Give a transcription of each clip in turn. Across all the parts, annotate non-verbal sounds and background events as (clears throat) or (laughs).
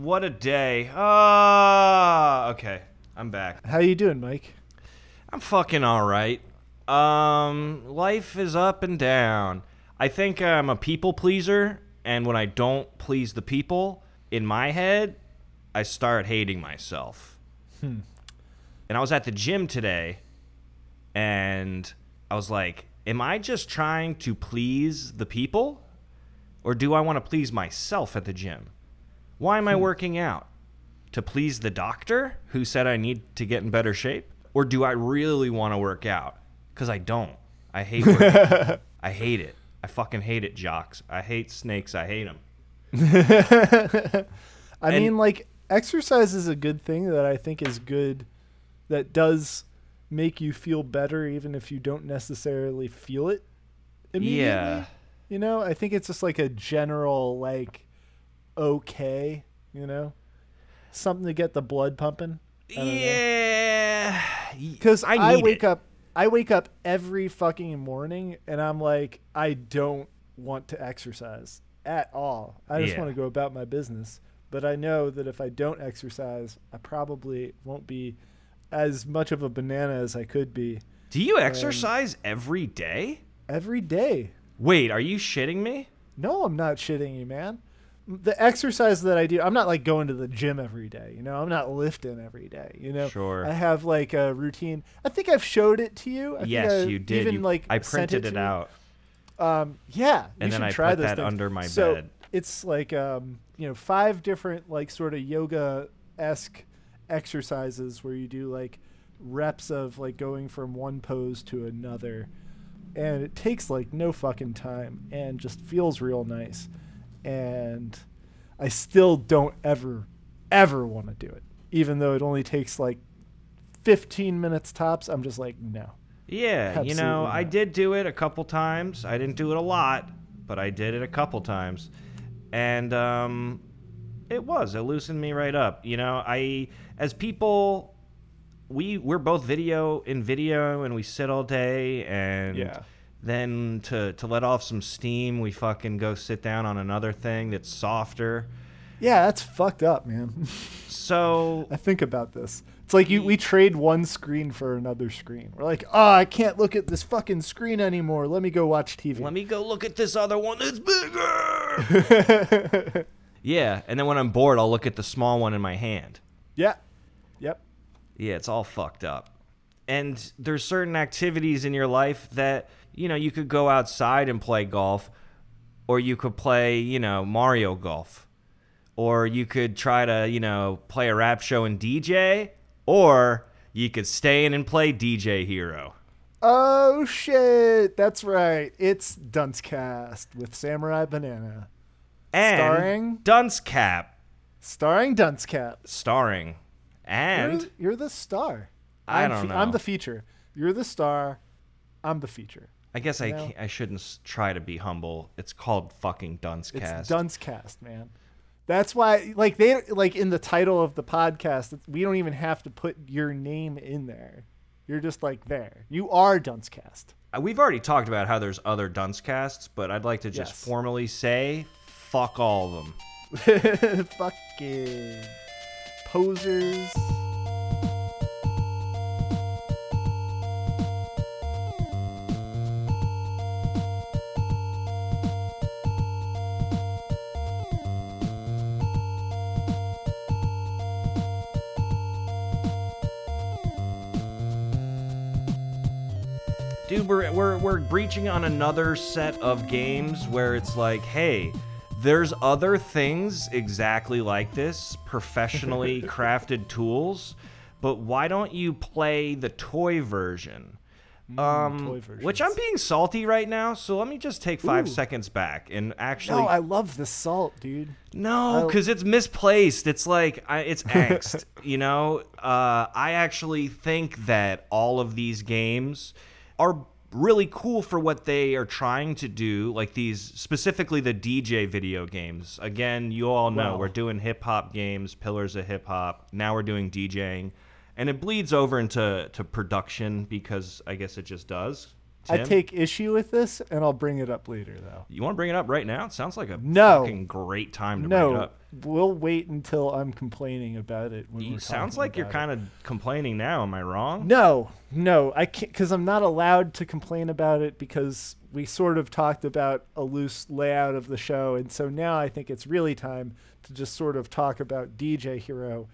what a day. Ah, okay. I'm back. How you doing, Mike? I'm fucking all right. Um, life is up and down. I think I'm a people pleaser, and when I don't please the people, in my head, I start hating myself. Hmm. And I was at the gym today, and I was like, am I just trying to please the people? Or do I want to please myself at the gym? Why am I hmm. working out? To please the doctor who said I need to get in better shape? Or do I really want to work out? Because I don't. I hate working. (laughs) I hate it. I fucking hate it, jocks. I hate snakes. I hate them. (laughs) I And- mean, like exercise is a good thing that I think is good. That does make you feel better, even if you don't necessarily feel it immediately. Yeah. You know, I think it's just like a general like okay. You know, something to get the blood pumping. Yeah. Because I, I wake it. up, I wake up every fucking morning, and I'm like, I don't want to exercise at all. I just Yeah. want to go about my business. But I know that if I don't exercise, I probably won't be as much of a banana as I could be Do you um, exercise every day? every day. Wait, are you shitting me? No, I'm not shitting you, man. The exercise that I do, I'm not like going to the gym every day. You know, I'm not lifting every day. You know, Sure. I have like a routine. I think I've showed it to you. I think yes, I you did. Even You- like I printed it, you. out. Um, yeah, you And then should I try put that things. under my so bed. It's like um, you know, five different like sort of yoga esque exercises where you do like reps of like going from one pose to another, and it takes like no fucking time and just feels real nice. And I still don't ever, ever want to do it, even though it only takes like 15 minutes tops. I'm just like, no. Yeah, you know, Absolutely I did do it a couple times. I didn't do it a lot, but I did it a couple times. And um it was. It loosened me right up. You know, I as people we we're both video in video and we sit all day and Yeah. Then to to let off some steam, we fucking go sit down on another thing that's softer. Yeah, that's fucked up, man. (laughs) So I think about this. It's like you we trade one screen for another screen. We're like, oh, I can't look at this fucking screen anymore. Let me go watch TV. let me go look at this other one that's bigger. (laughs) yeah, and then when I'm bored, I'll look at the small one in my hand. yeah. Yep. Yeah, it's all fucked up. And there's certain activities in your life that, you know, you could go outside and play golf, or you could play, you know, Mario Golf, or you could try to, you know, play a rap show and DJ, or you could stay in and play DJ Hero. Oh shit, that's right. It's Duncecast with Samurai Banana, And Starring? Dunce Cap, starring Duncecast. starring. You're, And you're the star. I I'm don't fe- I'm the feature. You're the star. I'm the feature. I guess I, know? I shouldn't try to be humble. It's called fucking Dunce It's Cast. Duncecast, man. That's why, like they like in the title of the podcast, we don't even have to put your name in there. You're just like there. You are Duncecast. Uh, We've already talked about how there's other dunce casts, but I'd like to just Yes. formally say, fuck all of them. (laughs) Fucking posers. Dude, we're, we're, we're breaching on another set of games where it's like, hey, there's other things exactly like this, professionally (laughs) crafted tools, but why don't you play the toy version? Um, Mm, which I'm being salty right now, so let me just take five Ooh. seconds back and actually No, I love the salt, dude. No, because it's misplaced. It's like I, it's (laughs) angst. you know, uh, I actually think that all of these games are really cool for what they are trying to do. Like these, specifically the DJ video games. Again, you all know Wow. we're doing hip hop games, pillars of hip hop. Now we're doing DJing, and it bleeds over into to production because I guess it just does I take issue with this, and I'll bring it up later, though. You want to bring it up right now? It sounds like a No. fucking great time to bring it No, up. we'll wait until I'm complaining about it. We're sounds like you're kind of complaining now. Am I wrong? No, no, I can't because I'm not allowed to complain about it because we sort of talked about a loose layout of the show, and so now I think it's really time to just sort of talk about DJ Hero,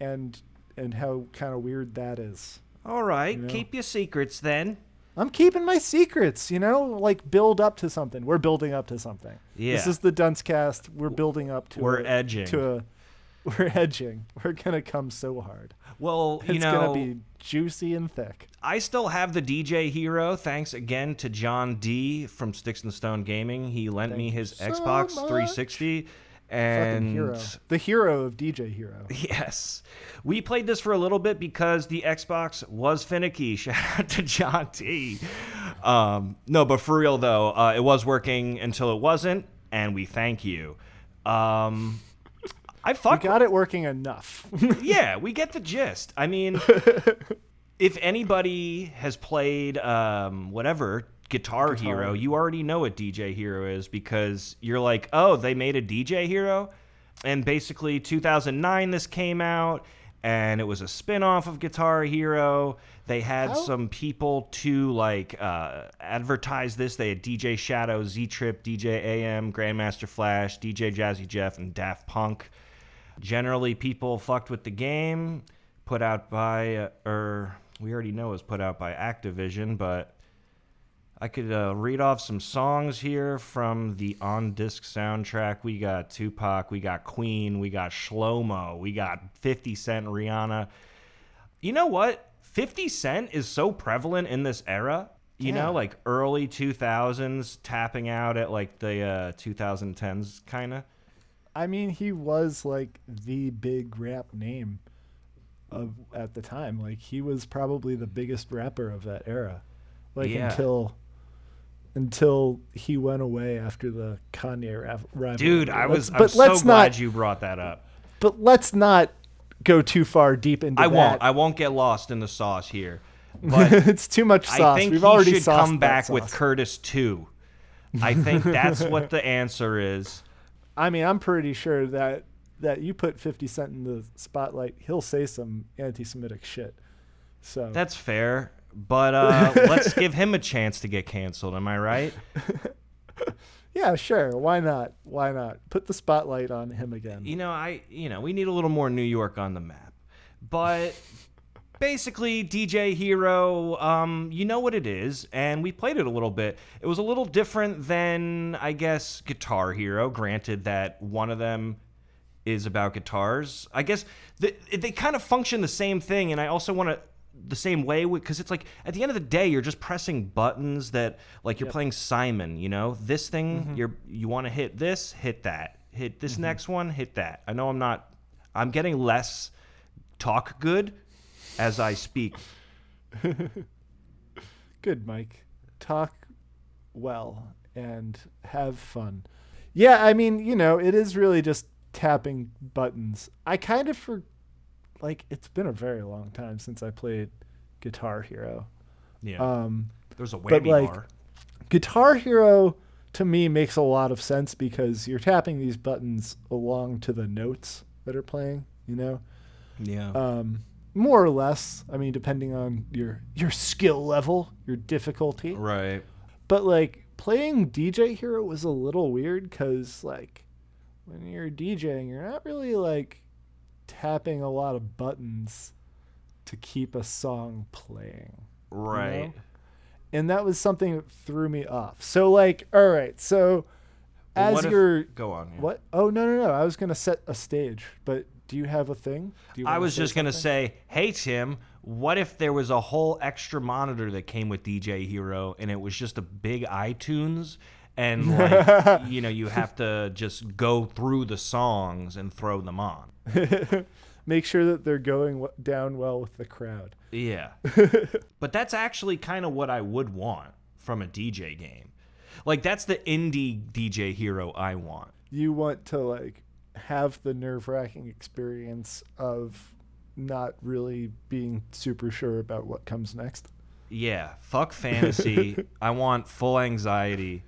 and and how kind of weird that is. All right, You know? keep your secrets then. I'm keeping my secrets, you know, like build up to something. We're building up to something. Yeah. This is the Dunce cast. We're building up to We're a, edging. to a (laughs) we're edging. We're gonna come so hard. Well, It's you know, gonna be juicy and thick. I still have the DJ Hero. Thanks again to John D from Sticks and Stone Gaming. He lent me his so Xbox much. 360, Fucking and hero. The hero of DJ Hero. (laughs) Yes. We played this for a little bit because the Xbox was finicky. (laughs) Shout out to John T. Um, no, but for real though, uh, it was working until it wasn't, and we thank you. Um, I We fuck. got it working enough. (laughs) yeah, we get the gist. I mean, if anybody has played um, whatever Guitar, Hero, you already know what DJ Hero is because you're like, oh, they made a DJ Hero, and basically 2009 this came out, and it was a spin-off of Guitar Hero. They had How- some people to like uh, advertise this. They had DJ Shadow, Z Trip, DJ AM, Grandmaster Flash, DJ Jazzy Jeff, and Daft Punk generally people fucked with the game put out by uh, or we already know it was put out by activision but i could uh, read off some songs here from the on disc soundtrack we got tupac we got queen we got shlomo we got 50 cent rihanna you know what 50 cent is so prevalent in this era you Yeah. know like early 2000s tapping out at like the uh, 2010s kind of I mean, he was like the big rap name of at the time. Like he was probably the biggest rapper of that era. Like Yeah. until until he went away after the Kanye rivalry. Dude, I was. Let's- I'm so let's glad not. you brought that up. But let's not go too far deep into I that. won't. I won't get lost in the sauce here. (laughs) But it's too much sauce. I think We've he already should come back with. Curtis too. I think that's (laughs) what the answer is. I mean, I'm pretty sure that that you put 50 Cent in the spotlight, he'll say some anti-Semitic shit. So That's fair. But uh, (laughs) let's give him a chance to get canceled. Am I right? (laughs) yeah, sure. Why not? Why not? Put the spotlight on him again. You know, I. You know, we need a little more New York on the map. But basically, DJ Hero, um, you know what it is, and we played it a little bit. It was a little different than, I guess, Guitar Hero. Granted that one of them is about guitars. I guess the, they kind of function the same thing, and I also want to the same way because it's like at the end of the day you're just pressing buttons that like you're playing Simon, you know? This thing mm-hmm. you're you want to hit this, hit that. Hit this mm-hmm. next one, hit that. I know I'm not I'm getting less talk good as I speak. (laughs) Good, Mike. Talk well and have fun. Yeah, I mean, you know, it is really just tapping buttons. I kind of for like it's been a very long time since I played Guitar Hero. Yeah. Um There's a way but, whammy like, bar. Guitar Hero to me makes a lot of sense because you're tapping these buttons along to the notes that are playing, you know? Yeah. Um more or less, I mean depending on your your skill level, your difficulty. right. But like playing DJ Hero was a little weird cuz like when you're DJing, you're not really like tapping a lot of buttons to keep a song playing Right. and that was something that threw me off. So like, all right, so Well, as if- you're go on. yeah. what? Oh no no no! I was gonna set a stage, but do you have a thing? You I was just gonna say, hey Tim, what if there was a whole extra monitor that came with DJ Hero and it was just a big iTunes and like (laughs) you know you have to just go through the songs and throw them on. (laughs) make sure that they're going w- down well with the crowd. Yeah. (laughs) but that's actually kind of what I would want from a DJ game. Like that's the indie DJ Hero I want. You want to like have the nerve wracking experience of not really being super sure about what comes next. Yeah, fuck fantasy. (laughs) I want full anxiety.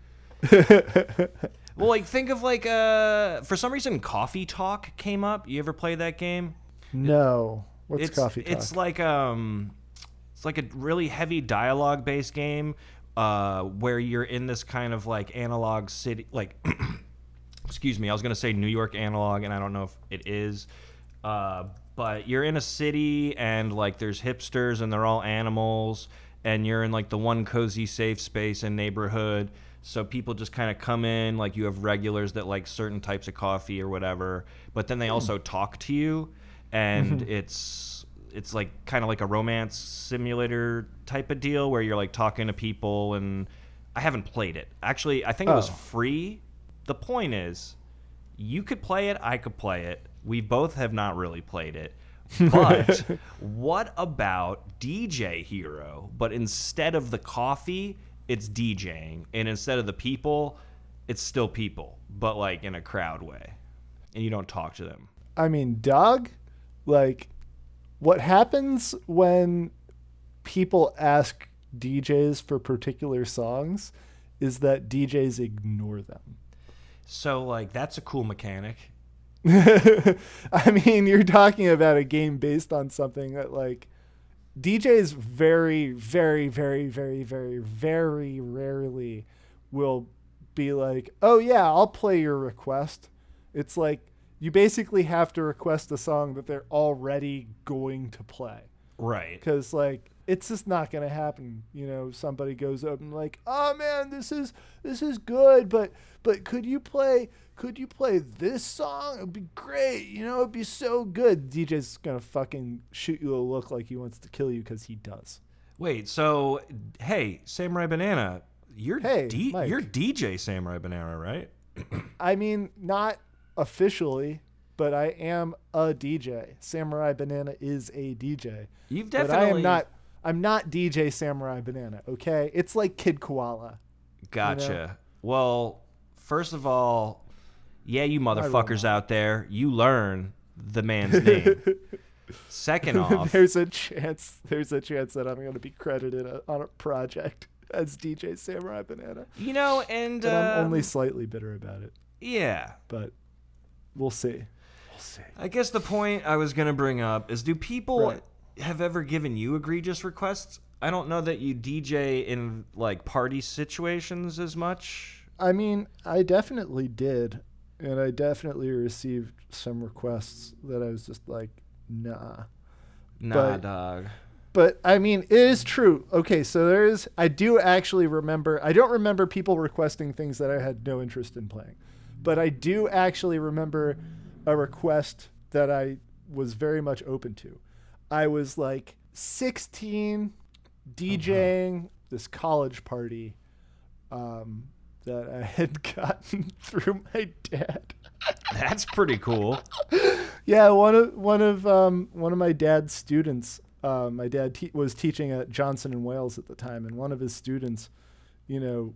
Well, like think of like uh for some reason Coffee Talk came up. You ever play that game? No. What's it's coffee talk? it's like um it's like a really heavy dialogue based game uh where you're in this kind of like analog city like (clears throat) excuse me, I was going to say New York analog and I don't know if it is. Uh but you're in a city and like there's hipsters and they're all animals and you're in like the one cozy safe space and neighborhood so people just kind of come in like you have regulars that like certain types of coffee or whatever but then they hmm. also talk to you and mm-hmm. it's it's like kind of like a romance simulator type of deal where you're like talking to people and I haven't played it. Actually, I think it was Oh. free. The point is you could play it, I could play it. We both have not really played it. (laughs) But what about DJ Hero? But instead of the coffee, it's DJing. And instead of the people, it's still people, but like in a crowd way. And you don't talk to them. I mean, dog, like, what happens when people ask DJs for particular songs is that DJs ignore them. So like that's a cool mechanic. (laughs) I mean, you're talking about a game based on something that, like, DJs very, very, very, very, very, very rarely will be like, oh, yeah, I'll play your request. It's like you basically have to request a song that they're already going to play. Right. because like it's just not gonna happen you know somebody goes up and like oh man this is this is good but but could you play could you play this song? It'd be great you know it'd be so good. Dj's gonna fucking shoot you a look like he wants to kill you because he does. Wait, so hey, Samurai Banana, you're Hey, D- you're DJ Samurai Banana, right? i mean not officially but i am a dj samurai banana is a dj You've definitely. but i am not i'm not dj samurai banana okay? It's like kid koala. Gotcha. Well, first of all, yeah, you motherfuckers out there, you learn the man's name. (laughs) Second off, there's a chance there's a chance that I'm going to be credited on a project as DJ Samurai Banana. you know, and I'm um, only slightly bitter about it. yeah. But we'll see. We'll see. I guess the point I was gonna bring up is: Do people Right. have ever given you egregious requests? I don't know that you DJ in like party situations as much. I mean, I definitely did, and I definitely received some requests that I was just like, nah. Nah, But- dog. But I mean, it is true. Okay, so there is. I do actually remember. I don't remember people requesting things that I had no interest in playing, but I do actually remember a request that I was very much open to. I was like 16, DJing this college party um, that I had (laughs) gotten through my dad. That's pretty cool. (laughs) Yeah, one of one of um, one of my dad's students. Uh, my dad te- was teaching at Johnson and Wales at the time, and one of his students, you know,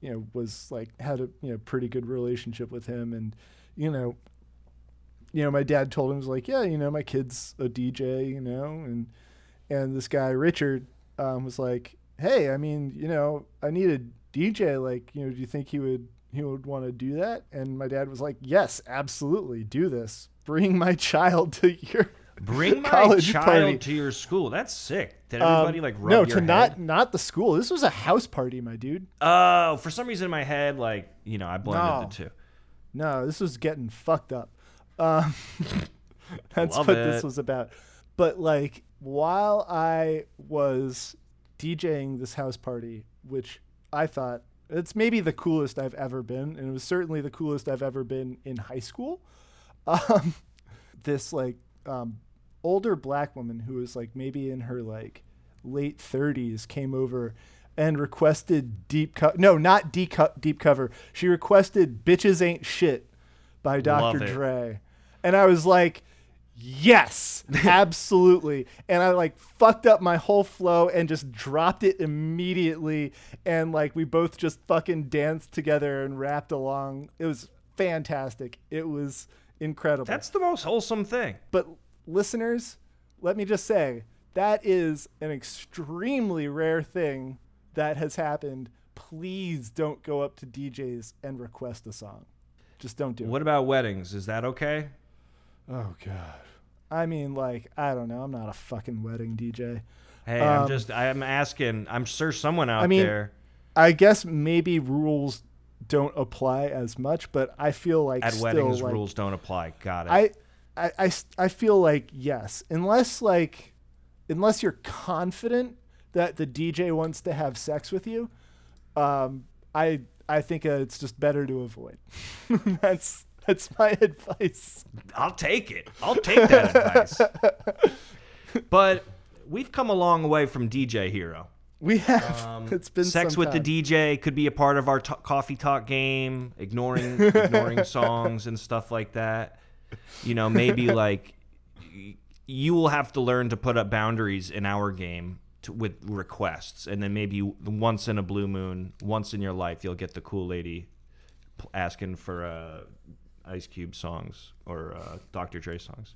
you know, was like had a you know pretty good relationship with him, and you know, you know, my dad told him was like, yeah, you know, my kid's a DJ, you know, and and this guy Richard um, was like, hey, I mean, you know, I need a DJ. Like, you know, do you think he would he would want to do that? And my dad was like, yes, absolutely, do this. Bring my (laughs) child to your Bring my college child party. to your school. That's sick. Did Um, everybody like rub no, to head? not not the school. This was a house party, my dude. Oh, for some reason in my head, like you know, I blended No. the two. No, this was getting fucked up. Um, (laughs) that's Love what it. this was about. But like, while I was DJing this house party, which I thought it's maybe the coolest I've ever been, and it was certainly the coolest I've ever been in high school. (laughs) Um, this like um, older black woman who was like maybe in her like late 30s came over and requested deep cut no not deep deep cover. She requested bitches ain't shit by dr dre. And i was like yes (laughs) absolutely and i like fucked up my whole flow and just dropped it immediately and like we both just fucking danced together and rapped along it was fantastic it was incredible That's the most wholesome thing. but listeners, let me just say, that is an extremely rare thing that has happened. Please don't go up to DJs and request a song. Just don't do it. What about weddings? Is that okay? Oh god. I mean, like, I don't know. I'm not a fucking wedding DJ. Hey, I'm Um, just I'm asking. I'm sure someone out I mean- there I guess maybe rules don't apply as much, but I feel like at still, weddings like, rules don't apply. Got it. I, I, I feel like yes, unless like, unless you're confident that the DJ wants to have sex with you, um, I, I think uh, it's just better to avoid. (laughs) that's (laughs) that's my advice. I'll take it. I'll take that advice. (laughs) But we've come a long way from DJ Hero. We have. Um, it's been sex with time. the DJ could be a part of our t- coffee talk game, ignoring (laughs) ignoring songs and stuff like that. You know, maybe like you will have to learn to put up boundaries in our game to, with requests, and then maybe once in a blue moon, once in your life, you'll get the cool lady asking for uh, Ice Cube songs or uh, Dr. Dre songs.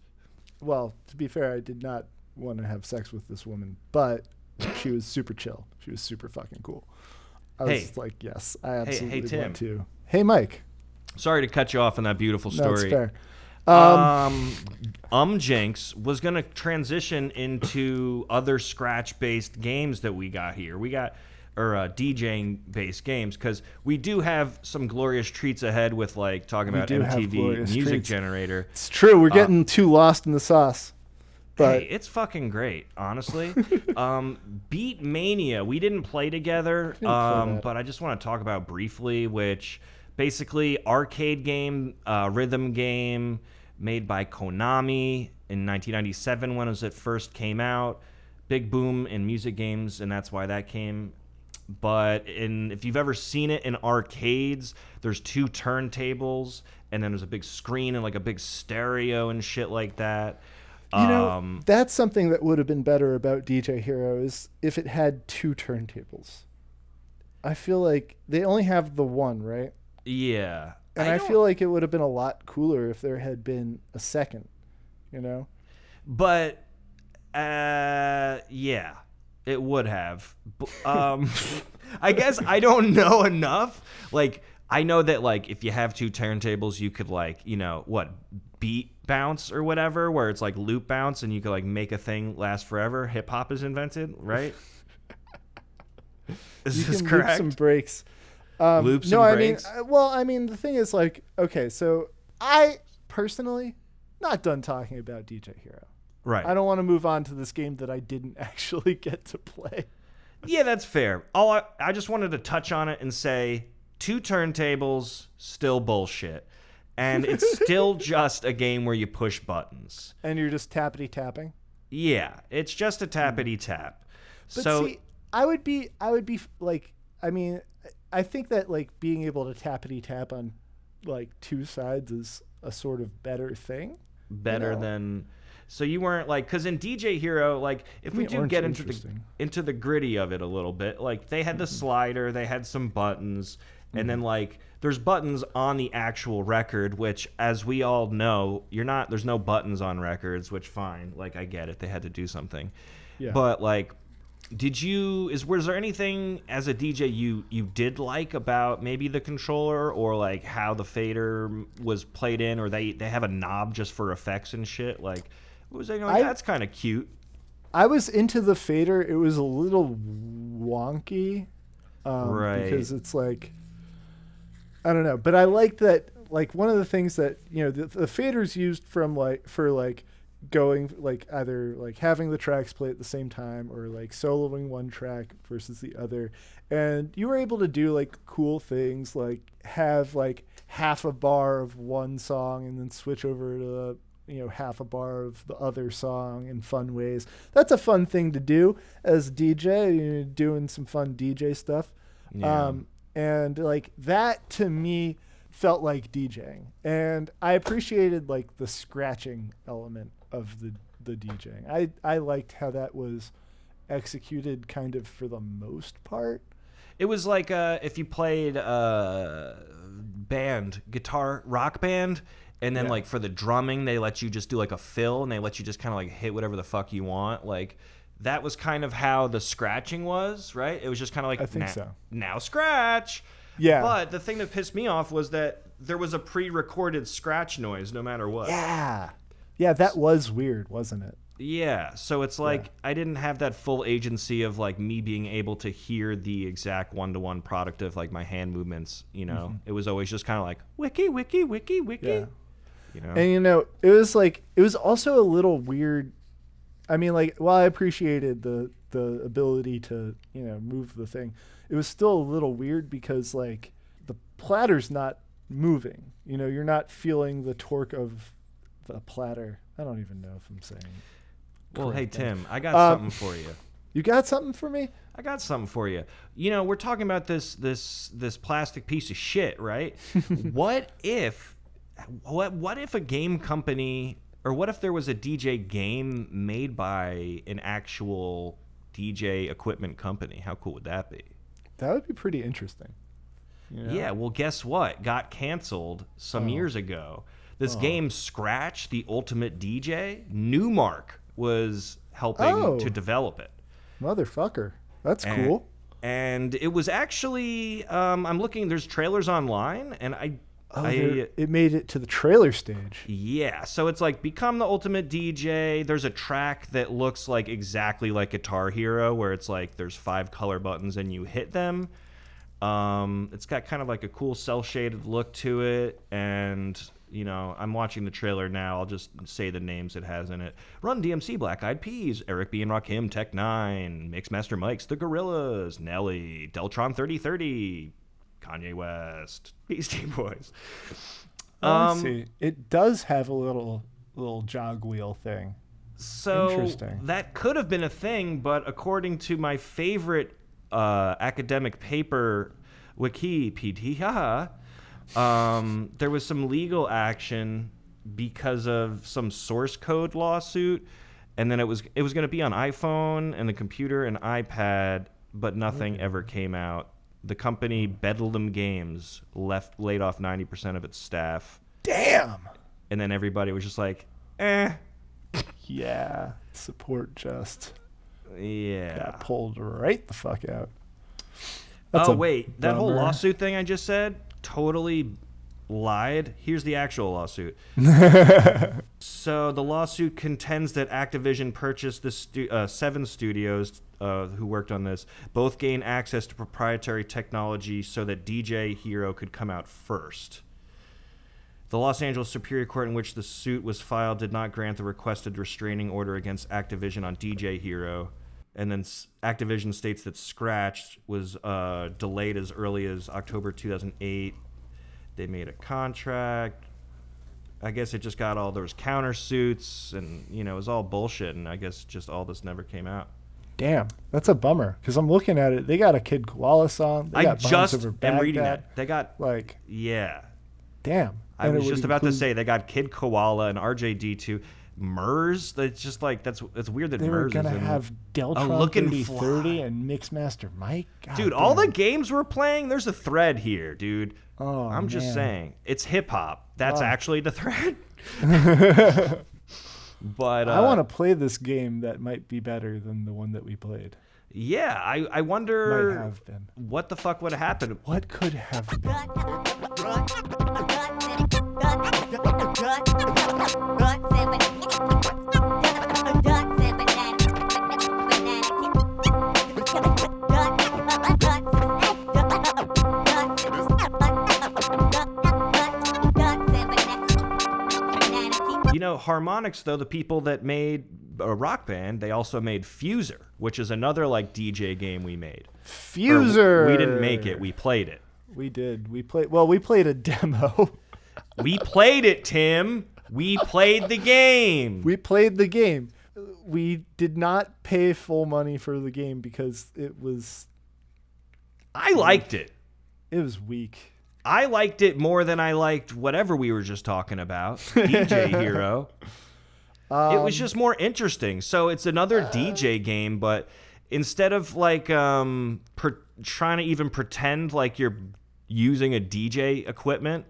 Well, to be fair, I did not want to have sex with this woman, but she was super chill. She was super fucking cool. I was Hey. like, yes, I absolutely Tim. want to. Hey, Mike. Sorry to cut you off on that beautiful No, story. fair. Um, um, Jinx was gonna transition into other scratch-based games that we got here. We got or uh, DJing-based games because we do have some glorious treats ahead with like talking We about MTV Music treats. Generator. It's true. We're getting too lost in the sauce. But hey, it's fucking great, honestly. (laughs) um, Beat Mania, we didn't play together, play um, that. but I just want to talk about briefly, which basically arcade game, uh, rhythm game made by Konami in 1997 when it first came out. Big boom in music games, and that's why that came. But in if you've ever seen it in arcades, there's two turntables, and then there's a big screen and like a big stereo and shit like that. you know, Um, that's something that would have been better about DJ Hero is if it had two turntables. I feel like they only have the one, right? Yeah. And I, don't- feel like it would have been a lot cooler if there had been a second. You know? but uh yeah, it would have. Um (laughs) I guess I don't know enough. Like I know that like if you have two turntables, you could like, you know, what, beat bounce or whatever where it's like loop bounce and you could like make a thing last forever. Hip hop is invented, right? (laughs) Is you this can correct? loop some breaks. Um, Loops no, and I mean, breaks? uh, well, I mean, the thing is, like, okay, so I personally not done talking about DJ Hero. Right. I don't want to move on to this game that I didn't (laughs) actually get to play. Yeah, that's fair. All I, I just wanted to touch on it and say two turntables, still bullshit. And it's (laughs) still just a game where you push buttons. And you're just tappity tapping. Yeah, it's just a hmm. tappity tap. But so see, I would be, I would be like, I mean, I think that like being able to tappity tap on like two sides is a sort of better thing. better know. than so you weren't like because in DJ Hero like if we mean, do get into the into the gritty of it a little bit like they had the slider they had some buttons and then like there's buttons on the actual record which as we all know you're not there's no buttons on records which fine like I get it they had to do something. Yeah. but like did you is was there anything as a DJ you you did like about maybe the controller or like how the fader was played in or they they have a knob just for effects and shit? Like what was I going I- that's kind of cute I was into the fader. It was a little wonky, um, Right. Because it's like, I don't know, but I like that. Like one of the things that you know, the, the fader's used from like for like going like either like having the tracks play at the same time or like soloing one track versus the other, and you were able to do like cool things like have like half a bar of one song and then switch over to you know half a bar of the other song in fun ways. That's a fun thing to do as DJ, you know, doing some fun DJ stuff. Yeah. Um, and like that to me felt like DJing, and I appreciated like the scratching element of the the DJing. I I liked how that was executed kind of for the most part. it was like uh if you played uh band guitar rock band and then Yeah. like for the drumming they let you just do like a fill and they let you just kind of like hit whatever the fuck you want like that was kind of how the scratching was, right? It was just kind of like I think "Now- so. Now scratch. Yeah. But the thing that pissed me off was that there was a pre-recorded scratch noise no matter what. Yeah. Yeah, that was weird, wasn't it? Yeah, so it's like I didn't have that full agency of like me being able to hear the exact one to one product of like my hand movements. You know, mm-hmm. it was always just kind of like wiki, wiki, wiki, wiki. Yeah. You know, And you know, it was like it was also a little weird. I mean, like while I appreciated the the ability to you know move the thing, it was still a little weird because like the platter's not moving. You know, you're not feeling the torque of the platter. I don't even know if I'm saying. well, hey. Tim, I got Um, something for you. You got something for me? I got something for you. You know, we're talking about this this this plastic piece of shit, right? (laughs) what if what what if a game company or what if there was a DJ game made by an actual DJ equipment company? How cool would that be? That would be pretty interesting. You know? Yeah, well guess what? Got canceled some Oh. years ago. This game Scratch, the ultimate DJ, Numark was helping Oh. to develop it. Motherfucker. That's And- cool. And it was actually, um, I'm looking. There's trailers online, and I, Oh, I, it made it to the trailer stage. yeah. So it's like become the ultimate DJ. There's a track that looks like exactly like Guitar Hero, where it's like there's five color buttons and you hit them. Um, it's got kind of like a cool cell shaded look to it, and you know, I'm watching the trailer now. I'll just say the names it has in it: Run DMC, Black Eyed Peas, Eric B and Rakim, Tech N9ne, Mixmaster Mike's, The Gorillaz, Nelly, Deltron 3030, Kanye West, (laughs) Beastie Boys. Oh, I Um, see. It does have a little little jog wheel thing. So Interesting. that could have been a thing, but according to my favorite uh, academic paper, Wikipedia, um, there was some legal action because of some source code lawsuit, and then it was it was going to be on iPhone and the computer and iPad, but nothing ever came out. The company Bedlam Games left laid off ninety percent of its staff, Damn. and then everybody was just like, "Eh, Yeah. Support just yeah." got pulled right the fuck out. oh a wait, that whole lawsuit thing I just said totally lied. Here's the actual lawsuit. (laughs) so the lawsuit contends that Activision purchased the stu- uh, seven studios uh, who worked on this. Both gain access to proprietary technology so that DJ Hero could come out first. The Los Angeles Superior Court in which the suit was filed did not grant the requested restraining order against Activision on DJ Hero. And then Activision states that Scratch was uh, delayed as early as October 2008. They made a contract. I guess it just got all those countersuits, and you know it was all bullshit. And I guess just all this never came out. Damn. That's a bummer because I'm looking at it. They got a Kid Koala song. They I got just Over am reading that. They got Like, yeah. damn. I And was just about to say they got Kid Koala and RJD2. Mers, that's just like that's it's weird that they were Mers gonna is in have Deltron looking 3030 fly. and Mixmaster Mike. God Dude, all the games we're playing, there's a thread here, dude. Oh, I'm just saying, it's hip hop. That's Oh. actually the thread. (laughs) (laughs) but uh, I want to play this game that might be better than the one that we played. Yeah, I I Might wonder have been. what the fuck would have happened. What could have been? Know, Harmonix though, the people that made a rock band, they also made Fuser, which is another like DJ game we made. Or Fuser. We didn't make it. We played it. We did. We played. Well, we played a demo. (laughs) We played it, Tim. We played the game. we played the game. We did not pay full money for the game because it was I liked it. it was weak. I liked it more than I liked whatever we were just talking about, (laughs) DJ Hero. it was Um, just more interesting. So it's another DJ game, but instead of like um, per- trying to even pretend like you're using a DJ equipment,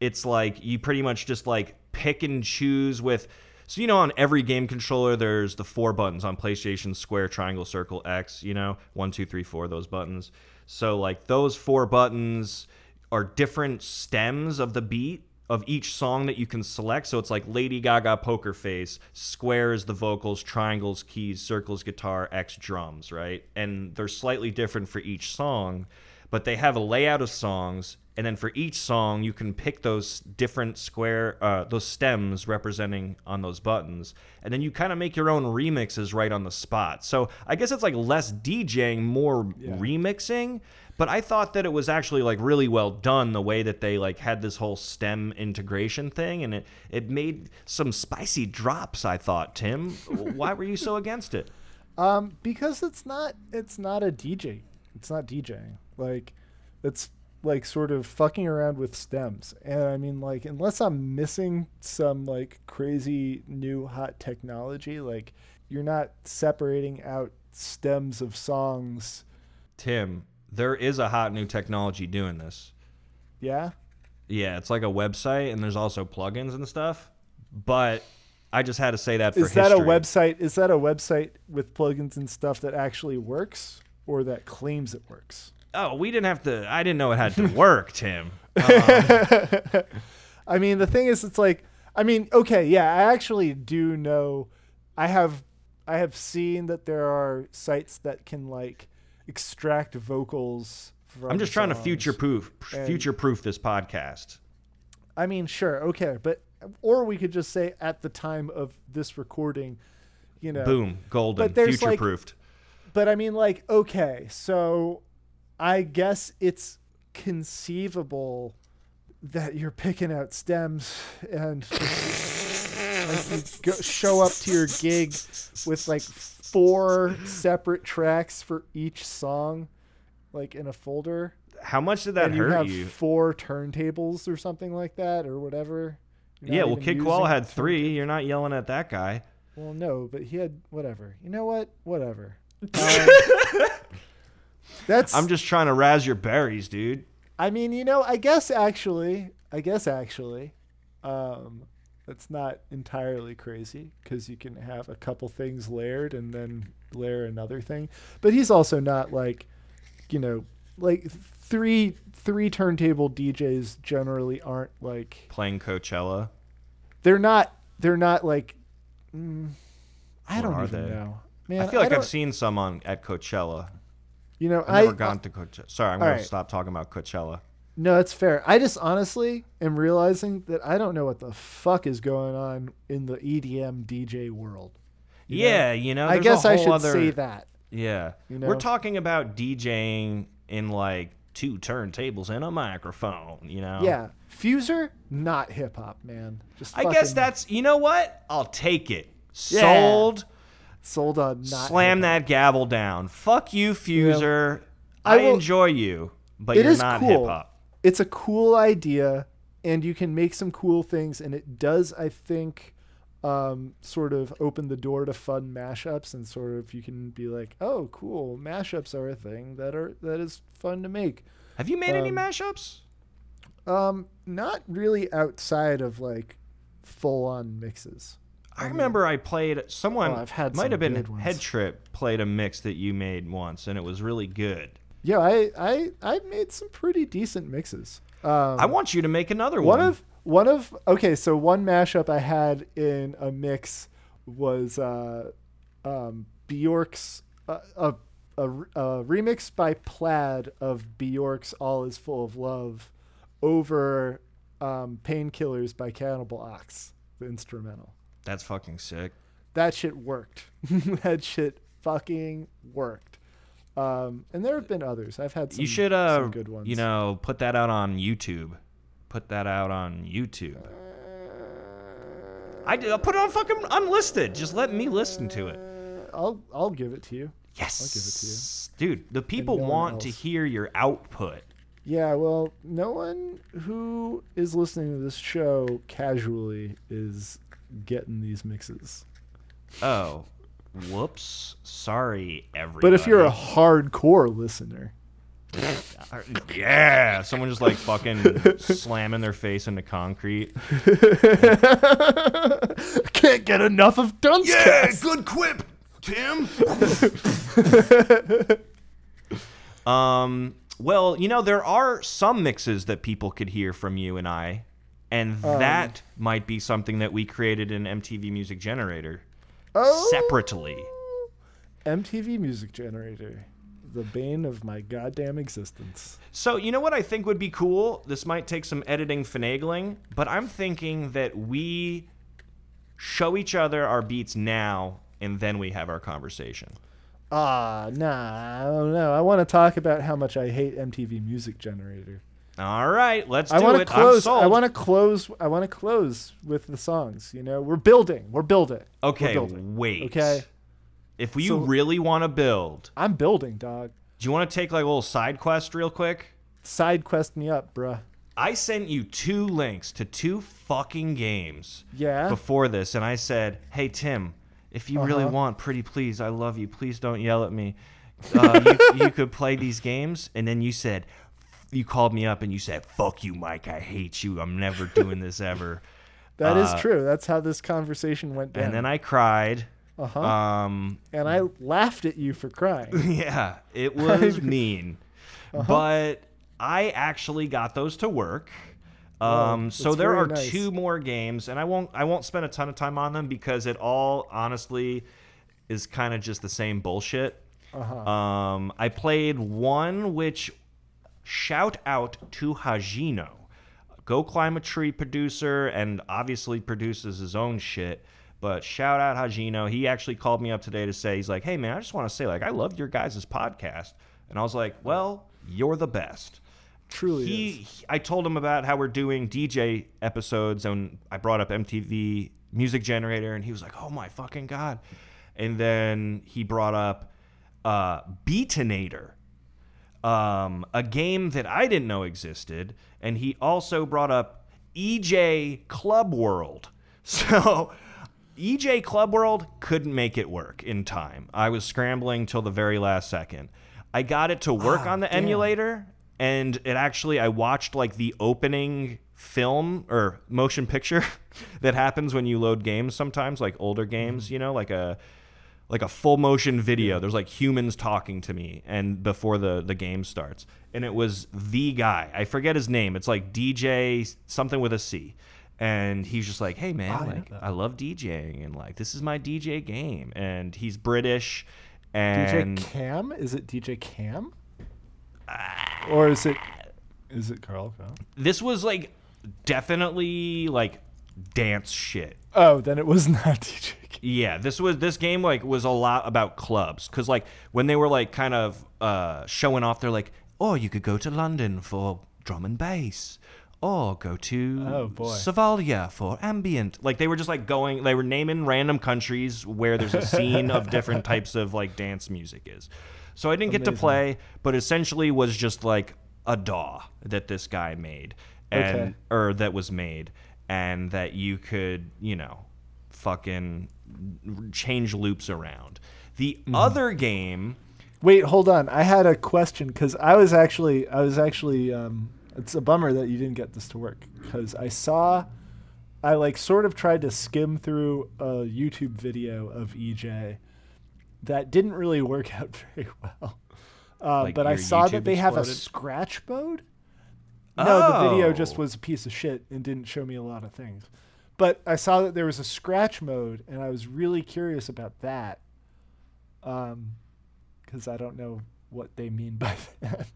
it's like you pretty much just like pick and choose with So you know, on every game controller, there's the four buttons on PlayStation: square, triangle, circle, X. You know, one, two, three, four. Those buttons. So like those four buttons are different stems of the beat of each song that you can select. So it's like Lady Gaga Poker Face, squares the vocals, triangles keys, circles guitar, X drums, right? And they're slightly different for each song, but they have a layout of songs and then for each song you can pick those different square uh, those stems representing on those buttons and then you kind of make your own remixes right on the spot so i guess it's like less djing more Yeah. remixing but i thought that it was actually like really well done the way that they like had this whole stem integration thing and it it made some spicy drops i thought tim why were you so against it (laughs) Um, because it's not it's not a DJ. It's not DJing. Like it's like sort of fucking around with stems. And I mean like unless I'm missing some like crazy new hot technology, like you're not separating out stems of songs. tim there is a hot new technology doing this Yeah? Yeah, it's like a website, and there's also plugins and stuff. But I just had to say that for Is that a website is that a website with plugins and stuff that actually works or that claims it works? Oh, we didn't have to. I didn't know it had to (laughs) work, Tim. (laughs) I mean, the thing is, it's like, I mean, okay, yeah, I actually do know. I have, I have seen that there are sites that can like extract vocals. From I'm just trying to future proof, future proof this podcast. I mean, sure, okay, but or we could just say at the time of this recording, you know, Boom, golden, future like- proofed. But I mean, like, okay, so I guess it's conceivable that you're picking out stems and like you go, show up to your gig with like four separate tracks for each song, like in a folder, How much did that and you hurt have you? four turntables or something like that, or whatever. You're Yeah, well, Kid Koala had three. You're not yelling at that guy. well, no, but he had whatever. You know what? Whatever. (laughs) Um, that's. I'm just trying to razz your berries, dude. I mean, you know, I guess actually, I guess actually, um, that's not entirely crazy because you can have a couple things layered and then layer another thing. But he's also not like, you know, like three three turntable DJs generally aren't like Playing Coachella. they're not they're not like. Mm, I What don't even they? know. Man, I feel like don't- I've seen some on at Coachella. You know, I've never I gone to Coachella. Sorry, I'm all gonna stop talking about Coachella. No, it's fair. I just honestly am realizing that I don't know what the fuck is going on in the EDM DJ world. you know? yeah, you know. I guess I should other, say that. Yeah. You We're talking about DJing in like two turntables and a microphone, you know? Yeah, Fuser, not hip hop, man. Just I guess that's, you know what? I'll take it. Yeah. Sold. sold on not Slam that gavel down. Fuck you, Fuser. I I, will- enjoy you, but It you're not cool. hip hop. It's a cool idea, and you can make some cool things, and it does, I think, um, sort of open the door to fun mashups, and sort of you can be like, oh, cool, mashups are a thing that are that is fun to make. Have you made any Um, mashups? Um, not really outside of like full on mixes. I remember I played someone Oh, I've had might have been. Head Trip played a mix that you made once and it was really good. Yeah, I I I made some pretty decent mixes. Um, I want you to make another one one. of one of okay, so one mashup I had in a mix was uh, um, Bjork's uh, a, a a remix by Plaid of Bjork's "All Is Full of Love" over um, "Painkillers" by Cannibal Ox, the instrumental. That's fucking sick. that shit worked. (laughs) that shit fucking worked. Um, and there have been others. I've had some, you should uh some good ones. you know, put that out on YouTube. Put that out on YouTube. I will put it on fucking unlisted. Just let me listen to it. Uh, I'll I'll give it to you. Yes. I'll give it to you. Dude, the people no want to hear your output. Yeah, well, no one who is listening to this show casually is getting these mixes. Oh. Whoops. Sorry, everybody. But if you're a hardcore listener, (laughs) yeah, someone just like fucking slamming their face into concrete. (laughs) Can't get enough of Duncecast. good quip, Tim. (laughs) um, well, you know, there are some mixes that people could hear from you and I, and that might be something that we created in MTV Music Generator Oh. separately. MTV Music Generator, the bane of my goddamn existence. So, you know what I think would be cool? This might take some editing finagling, but I'm thinking that we show each other our beats now and then we have our conversation. Ah, nah, I don't know. I want to talk about how much I hate MTV Music Generator. All right, let's do I want to it. close. I want to close. I want to close with the songs. You know, we're building. We're building. Okay, We're building. wait. Okay, If you So- really want to build, I'm building, dog. do you want to take like a little side quest real quick? Side quest me up, bruh. I sent you two links to two fucking games Yeah. before this, and I said, "Hey Tim, if you really Uh-huh. want, pretty please, I love you. Please don't yell at me. Uh, you, you could play these games." And then you said, you called me up and you said, "Fuck you, Mike. I hate you. I'm never doing this ever." (laughs) That is uh, true. That's how this conversation went down. And then I cried. uh huh. Um, and I laughed at you for crying. (laughs) yeah, it (laughs) was mean, Uh-huh. but I actually got those to work. Um, so there are nice. two more games, and I won't I won't spend a ton of time on them because it all honestly is kind of just the same bullshit. Uh-huh. Um, I played one which shout out to Hajino, Go Climb a Tree producer, and obviously produces his own shit. But shout out Hajino. He actually called me up today to say he's like, "Hey man, I just want to say like I love your guys' podcast," and I was like, "Well, you're the best." Truly he, he- I told him about how we're doing DJ episodes, and I brought up MTV Music Generator, and he was like, "Oh my fucking god!" And then he brought up uh, Beaterator, um, a game that I didn't know existed, and he also brought up eJay Clubworld. (laughs) So. eJay Clubworld couldn't make it work in time. I was scrambling till the very last second. I got it to work Ah, on the damn. emulator, and it actually I watched like the opening film or motion picture (laughs) that happens when you load games sometimes, like older games, Mm-hmm. you know, like a like a full motion video. There's like humans talking to me and before the the game starts. And it was the guy. I forget his name. It's like DJ something with a C. And he's just like, "Hey man, oh, I like. I love DJing and like this is my DJ game." And he's British DJ Cam? Is it DJ Cam? Ah. or is it is it Carl Cam? this was like definitely like dance shit. Oh, then it was (laughs) not DJ. Yeah, this was this game like was a lot about clubs because like when they were like kind of uh, showing off, they're like, oh, you could go to London for drum and bass, or go to Oh, boy. Savalia for ambient. Like they were just like going, they were naming random countries where there's a (laughs) scene of different types of like dance music is. So I didn't get to play, but essentially was just like a DAW that this guy made, and Okay. or that was made, and that you could you know fucking change loops around. The Mm-hmm. other game, Wait, hold on. I had a question because I was actually, I was actually, um, it's a bummer that you didn't get this to work because I saw, I like sort of tried to skim through a YouTube video of eJay that didn't really work (laughs) out very well. Uh, Like but I saw YouTube that they have a scratch mode. No, the video just Oh. was a piece of shit and didn't show me a lot of things. But I saw that there was a scratch mode, and I was really curious about that. Um, because I don't know what they mean by (laughs) that.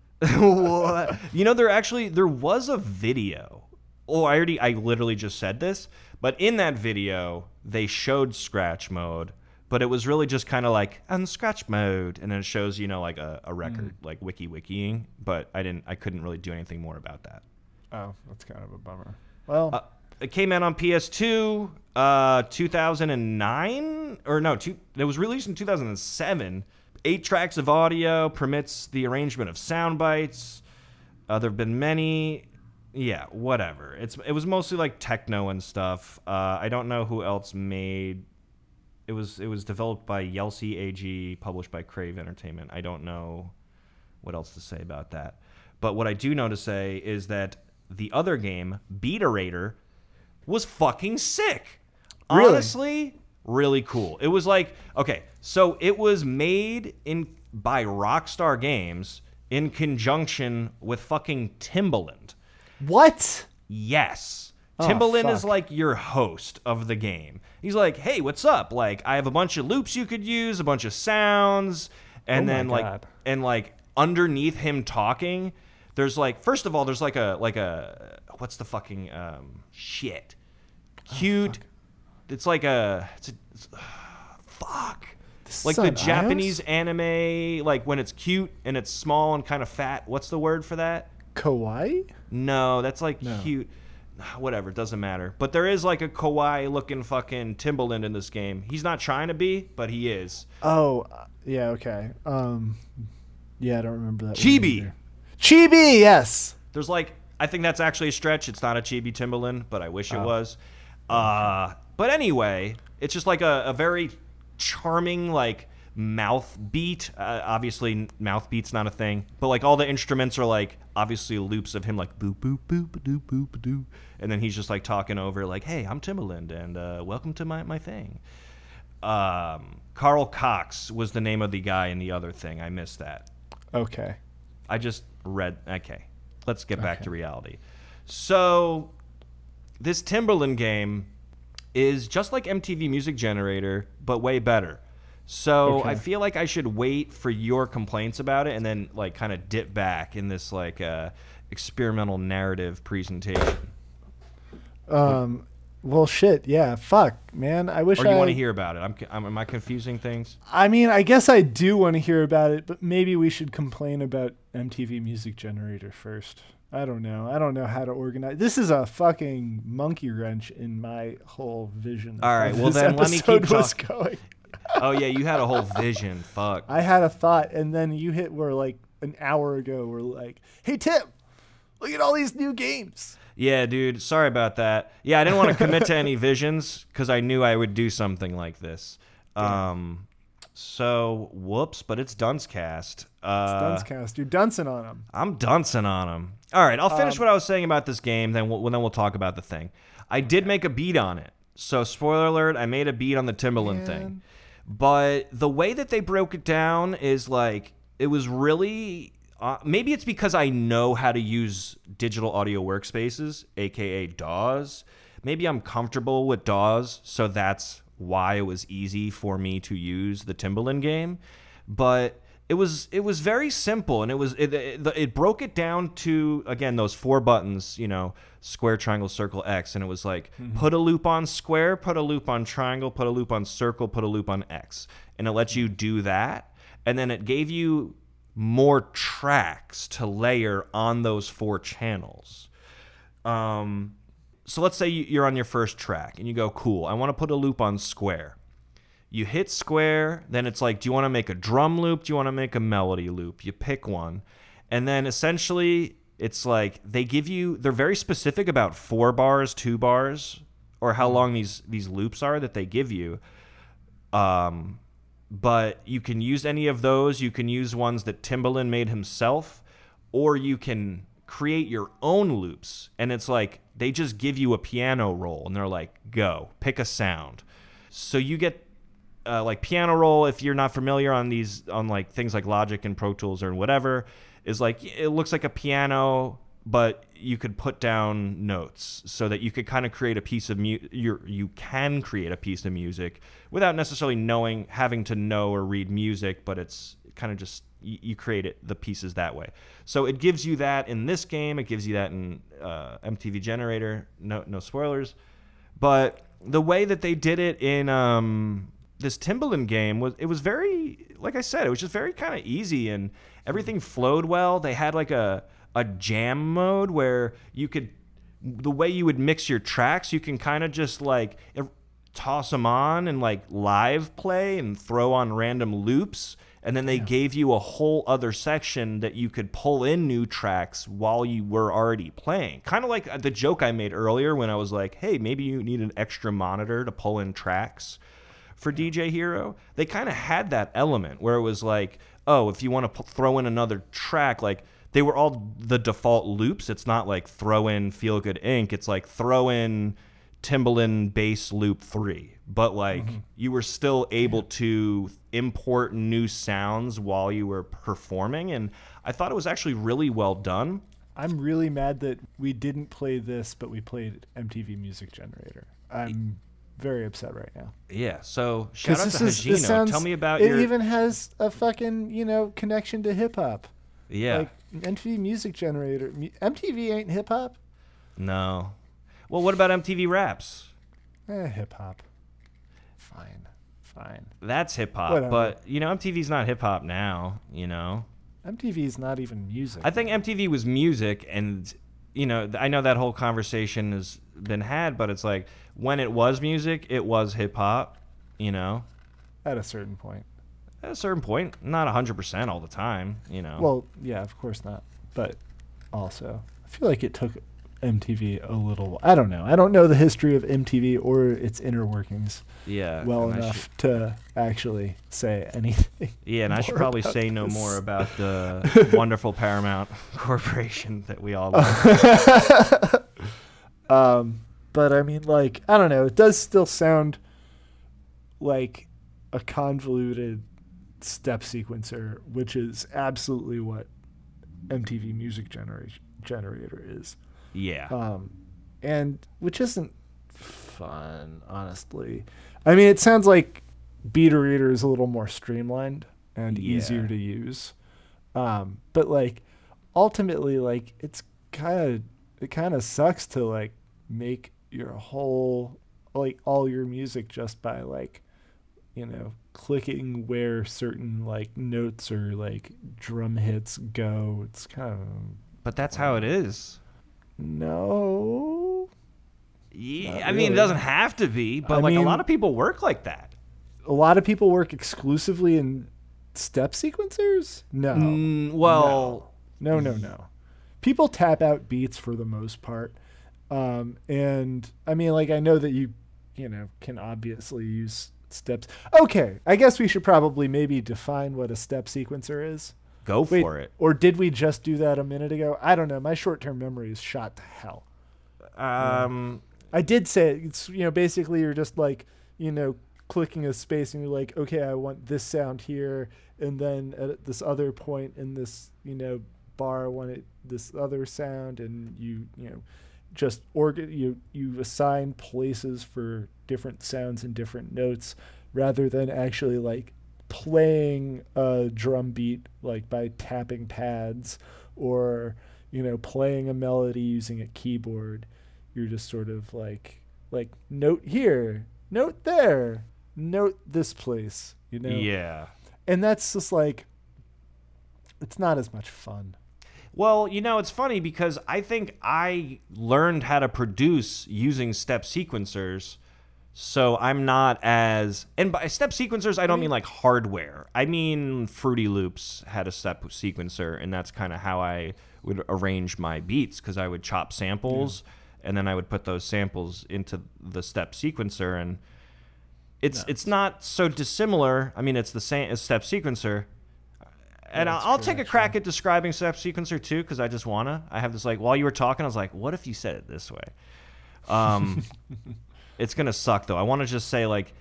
What? you know, there actually there was a video. Oh, I already, I literally just said this, but in that video they showed scratch mode, but it was really just kind of like on scratch mode, and then it shows you know like a, a record like wiki wikiing, but I didn't, I couldn't really do anything more about that. Oh, that's kind of a bummer. Well, Uh, it came out on PS2, uh, 2009, or no, two, it was released in 2007. Eight tracks of audio permits the arrangement of sound bites. Uh, there have been many. Yeah, whatever. It's it was mostly like techno and stuff. Uh, I don't know who else made. It was it was developed by Yelsey AG, published by Crave Entertainment. I don't know what else to say about that. But what I do know to say is that the other game, Beaterator, was fucking sick. Really? Honestly, really cool. It was like okay, so it was made in by Rockstar Games in conjunction with fucking Timbaland. What? Yes. Oh, Timbaland is like your host of the game. He's like, "Hey, what's up? Like, I have a bunch of loops you could use, a bunch of sounds, and Oh then like, God. and like underneath him talking, there's like, first of all, there's like a like a what's the fucking um shit, Oh, cute. it's like a it's a it's, (sighs) fuck. This Like the Japanese iOS? anime, like when it's cute and it's small and kind of fat. What's the word for that? Kawaii? No, that's like No. cute. Whatever, it doesn't matter. But there is like a kawaii looking fucking Timbaland in this game. He's not trying to be, but he is. Oh, uh, yeah, okay. Um, yeah, I don't remember that. Chibi. Chibi, yes. There's like, I think that's actually a stretch. It's not a chibi Timbaland, but I wish it Oh. was. Uh, but anyway, it's just like a, a very charming like mouth beat. Uh, obviously, mouth beat's not a thing, but like all the instruments are like obviously loops of him like boop boop boop doo boop doo, and then he's just like talking over like, "Hey, I'm Timbaland, and uh, welcome to my my thing." Um, Carl Cox was the name of the guy in the other thing. I missed that. Okay. I just read. Okay, let's get back Okay. to reality. So, this Timbaland game is just like MTV Music Generator, but way better. So Okay. I feel like I should wait for your complaints about it and then like kind of dip back in this like uh, experimental narrative presentation. Um, well, shit, yeah, fuck, man. I wish Or you I want to hear about it? I'm, I'm. Am I confusing things? I mean, I guess I do want to hear about it, but maybe we should complain about MTV Music Generator first. I don't know. I don't know how to organize. This is a fucking monkey wrench in my whole vision. All right, well then let me keep talking. Oh yeah, you had a whole vision. Fuck. I had a thought, and then you hit where like an hour ago. We're like, "Hey Tim, look at all these new games." Yeah, dude. Sorry about that. Yeah, I didn't want to commit to any (laughs) visions because I knew I would do something like this. Um, so whoops, but it's Duncecast. Uh, Duncecast, you're duncing on them. I'm duncing on him. All right, I'll finish Um, what I was saying about this game. Then we'll then we'll talk about the thing. I did make a beat on it. So spoiler alert, I made a beat on the Timbaland thing. But the way that they broke it down is like it was really uh, maybe it's because I know how to use digital audio workspaces, aka DAWs. Maybe I'm comfortable with DAWs, so that's why it was easy for me to use the Timbaland game. But it was it was very simple, and it was it, it, it broke it down to again those four buttons, you know, square, triangle, circle, X, and it was like put a loop on square, put a loop on triangle, put a loop on circle, put a loop on X, and it lets you do that, and then it gave you more tracks to layer on those four channels. Um, so let's say you're on your first track and you go, cool, I want to put a loop on square. You hit square, then it's like, do you want to make a drum loop? Do you want to make a melody loop? You pick one. And then essentially, it's like they give you, they're very specific about four bars, two bars, or how long these, these loops are that they give you. Um, but you can use any of those. You can use ones that Timbaland made himself, or you can create your own loops. And it's like they just give you a piano roll and they're like, go, pick a sound. So you get uh, like piano roll if you're not familiar on these on like things like Logic and Pro Tools or whatever is like it looks like a piano but you could put down notes so that you could kind of create a piece of mu- you you can create a piece of music without necessarily knowing having to know or read music but it's kind of just you, you create it the pieces that way. So it gives you that in this game it gives you that in uh, MTV Generator no no spoilers. But the way that they did it in um, this Timbaland game was it was very like I said it was just very kind of easy and everything flowed well. They had like a a jam mode where you could the way you would mix your tracks you can kind of just like toss them on and like live play and throw on random loops and then they gave you a whole other section that you could pull in new tracks while you were already playing kind of like uh, the joke i made earlier when i was like hey maybe you need an extra monitor to pull in tracks for DJ Hero. They kind of had that element where it was like, oh, if you want to p- throw in another track, like they were all the default loops. It's not like throw in Feel Good Inc. It's like throw in Timbaland bass loop three, but like mm-hmm. you were still able to import new sounds while you were performing, and I thought it was actually really well done. I'm really mad that we didn't play this, but we played MTV Music Generator. I'm very upset right now. Yeah. So shout out to is- Hajino. sounds- Tell me about it your It even has a fucking you know connection to hip hop. yeah. Like MTV Music Generator. MTV ain't hip hop. no. Well, what about MTV Raps? Eh, hip hop. Fine, fine. That's hip hop, but you know MTV's not hip hop now. You know. MTV is not even music. I think MTV was music, and you know, I know that whole conversation has been had, but it's like when it was music, it was hip hop. You know, at a certain point. at a certain point, not hundred percent all the time. You know. Well, yeah, of course not. But also, I feel like it took MTV a little. I don't know. I don't know the history of MTV or its inner workings yeah. well enough should- to actually say anything. (laughs) yeah, and I should probably say no more about the (laughs) wonderful Paramount (laughs) Corporation that we all love. Um, but I mean, like, I don't know. It does still sound like a convoluted step sequencer, which is absolutely what MTV Music Generation Generator is. Yeah. Um, and which isn't fun, honestly. I mean, it sounds like Beaterator is a little more streamlined and Yeah. easier to use. Um, but like ultimately, like it's kind of it kind of sucks to like make your whole like all your music just by like you know clicking where certain like notes or like drum hits go. It's kind of but that's how it is. No. Yeah, I mean, it doesn't have to be, but I like a lot of people work like that. A lot of people work exclusively in step sequencers? No. Mm, well, No, no, no. People tap out beats for the most part. Um, and I mean, like, I know that you, you know, can obviously use steps. Okay, I guess we should probably maybe define what a step sequencer is. Go Wait, for it. Or did we just do that a minute ago? I don't know. My short term memory is shot to hell. Um, I did say it. It's you know basically you're just like you know clicking a space and you're like okay I want this sound here and then at this other point in this you know bar I want it this other sound and you you know just organ you you assign places for different sounds and different notes rather than actually like playing a drum beat like by tapping pads or you know playing a melody using a keyboard you're just sort of like like note here note there note this place you know yeah. and that's just like it's not as much fun Well, you know, it's funny because I think I learned how to produce using step sequencers. So I'm not as and by step sequencers I don't mean like hardware. I mean Fruity Loops had a step sequencer and that's kind of how I would arrange my beats cuz I would chop samples and then I would put those samples into the step sequencer and it's it's not so dissimilar. I mean, it's the same as step sequencer. And that's I'll, I'll take a crack at describing step sequencer too, because I just wanna. I have this like while you were talking, I was like, what if you said it this way? Um, (laughs) it's gonna suck though. I want to just say like,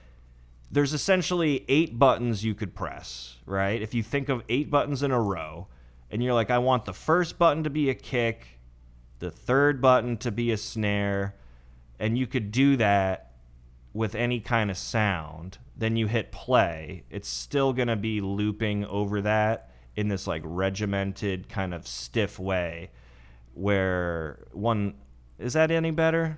there's essentially eight buttons you could press, right? If you think of eight buttons in a row, and you're like, I want the first button to be a kick, the third button to be a snare, and you could do that with any kind of sound, then you hit play, it's still to be looping over that in this like regimented kind of stiff way where one is that any better?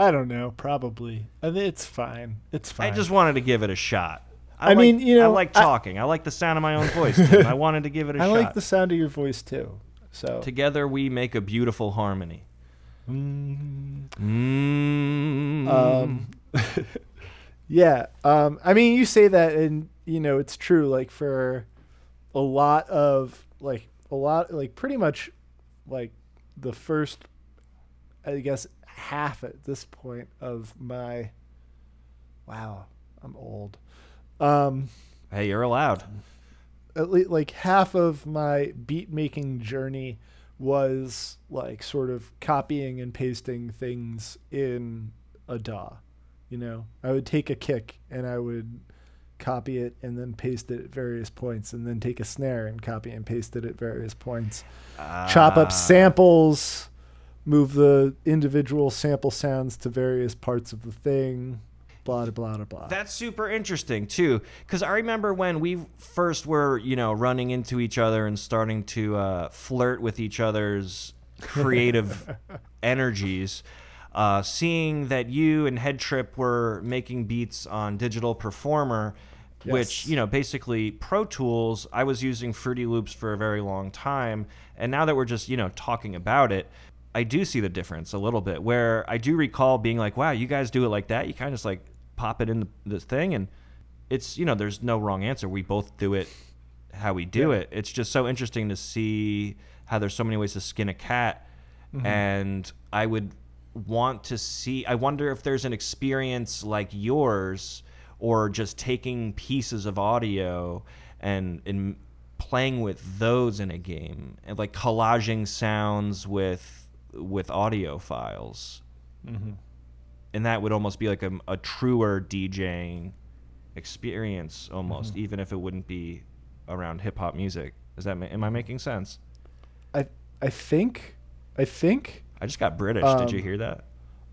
I don't know probably i think it's fine it's fine I just wanted to give it a shot. I like- mean, you know, I like I- talking. I, like the sound of my own voice. Tim. I wanted to give it a i (laughs) shot. I like the sound of your voice too so Together we make a beautiful harmony. Mm. Mm. um (laughs) yeah um i mean you say that and you know it's true like for a lot of like a lot like pretty much like the first i guess half at this point of my wow I'm old. Um, Hey, you're allowed. at least like half of my beat making journey was like sort of copying and pasting things in a DAW. You know, I would take a kick and I would copy it and then paste it at various points, and then take a snare and copy and paste it at various points. Chop Ah. up samples, move the individual sample sounds to various parts of the thing. Blah blah blah blah. That's super interesting too, because I remember when we first were, you know, running into each other and starting to uh, flirt with each other's creative (laughs) energies. Uh, seeing that you and Head Trip were making beats on Digital Performer, which you know basically Pro Tools. I was using Fruity Loops for a very long time, and now that we're just you know talking about it, I do see the difference a little bit. Where I do recall being like, "Wow, you guys do it like that." You kind of just like pop it in the, this thing, and it's you know there's no wrong answer. We both do it how we do it. It's just so interesting to see how there's so many ways to skin a cat, mm-hmm. and I would want to see. I wonder if there's an experience like yours, or just taking pieces of audio and and playing with those in a game, and like collaging sounds with with audio files, and that would almost be like a, a truer DJing experience almost, even if it wouldn't be around hip hop music. Is that am I making sense? I I think I think. I just got British. Did you Um, hear that?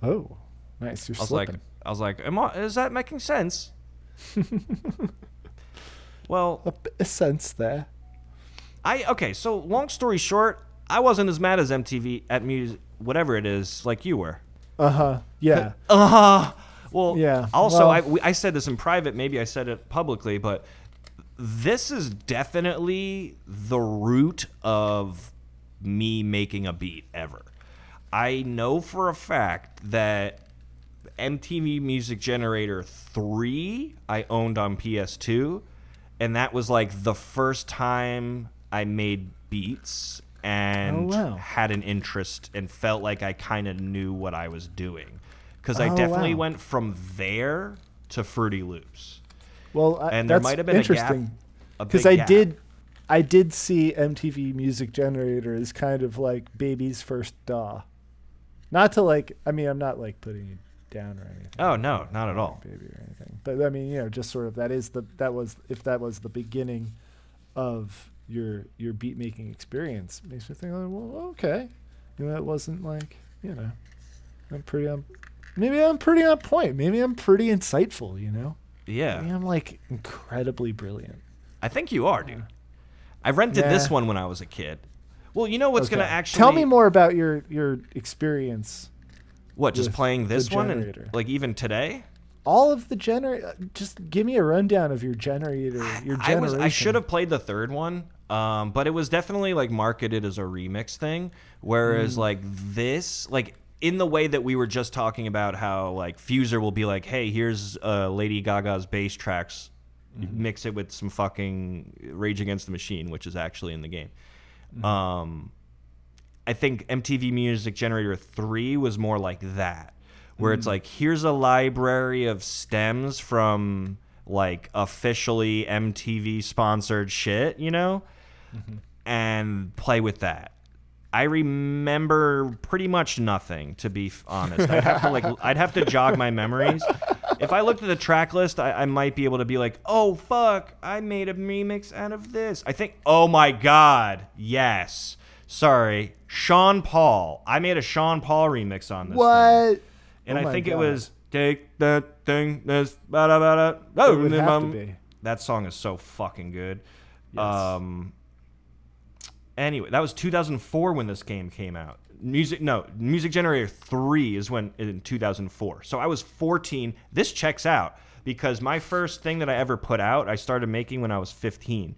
Oh, nice. You're I was slipping. like, I was like, am I, is that making sense? (laughs) well, a, b- a sense there. I okay. So long story short, I wasn't as mad as MTV at music, whatever it is, like you were. Uh huh. Yeah. (laughs) Uh huh. well, Yeah, Also, well- I, we, I said this in private. Maybe I said it publicly, but this is definitely the root of me making a beat ever. I know for a fact that MTV Music Generator 3 I owned on PS2 and that was like the first time I made beats and Oh, wow. had an interest and felt like I kind of knew what I was doing cuz I Oh, definitely wow. went from there to Fruity Loops. Well, I, And there might have been interesting because I gap. did, I did see MTV Music Generator as kind of like baby's first DAW. Not to like, I mean, I'm not like putting you down or anything. Oh no, not at all. baby or anything. But I mean, you know, just sort of that is the that was if that was the beginning of your your beat making experience, makes me think, like, well, okay, you know, it wasn't like you know, I'm pretty on, maybe I'm pretty on point, maybe I'm pretty insightful, you know, maybe Yeah. I'm like incredibly brilliant. I think you are, dude. I rented this one when I was a kid. Well, you know what's going to actually tell me more about your your experience. What, just playing this one and like even today? All of the gener, just give me a rundown of your generator. Your I was. I should have played the third one. Um, but it was definitely like marketed as a remix thing whereas Mm. like this like in the way that we were just talking about how like Fuser will be like, "Hey, here's uh, Lady Gaga's bass tracks. Mm-hmm. Mix it with some fucking Rage Against the Machine, which is actually in the game." Mm-hmm. Um I think MTV Music Generator 3 was more like that, where Mm. it's like, here's a library of stems from like officially MTV sponsored shit, you know? Mm-hmm. And play with that. I remember pretty much nothing, to be honest. I'd have to like, I'd have to jog my memories. If I looked at the track list, I, I might be able to be like, oh fuck, I made a remix out of this. I think, oh my god, yes. Sorry, Sean Paul. I made a Sean Paul remix on this. thing. what? And Oh I think it was take that thing this bada bada. Oh, It would have to um, be. That song is so fucking good. Yes. Um. Anyway, that was 2004 when this game came out. Music no, Music Generator 3 is when in 2004. So I was 14. This checks out because my first thing that I ever put out, I started making when I was 15.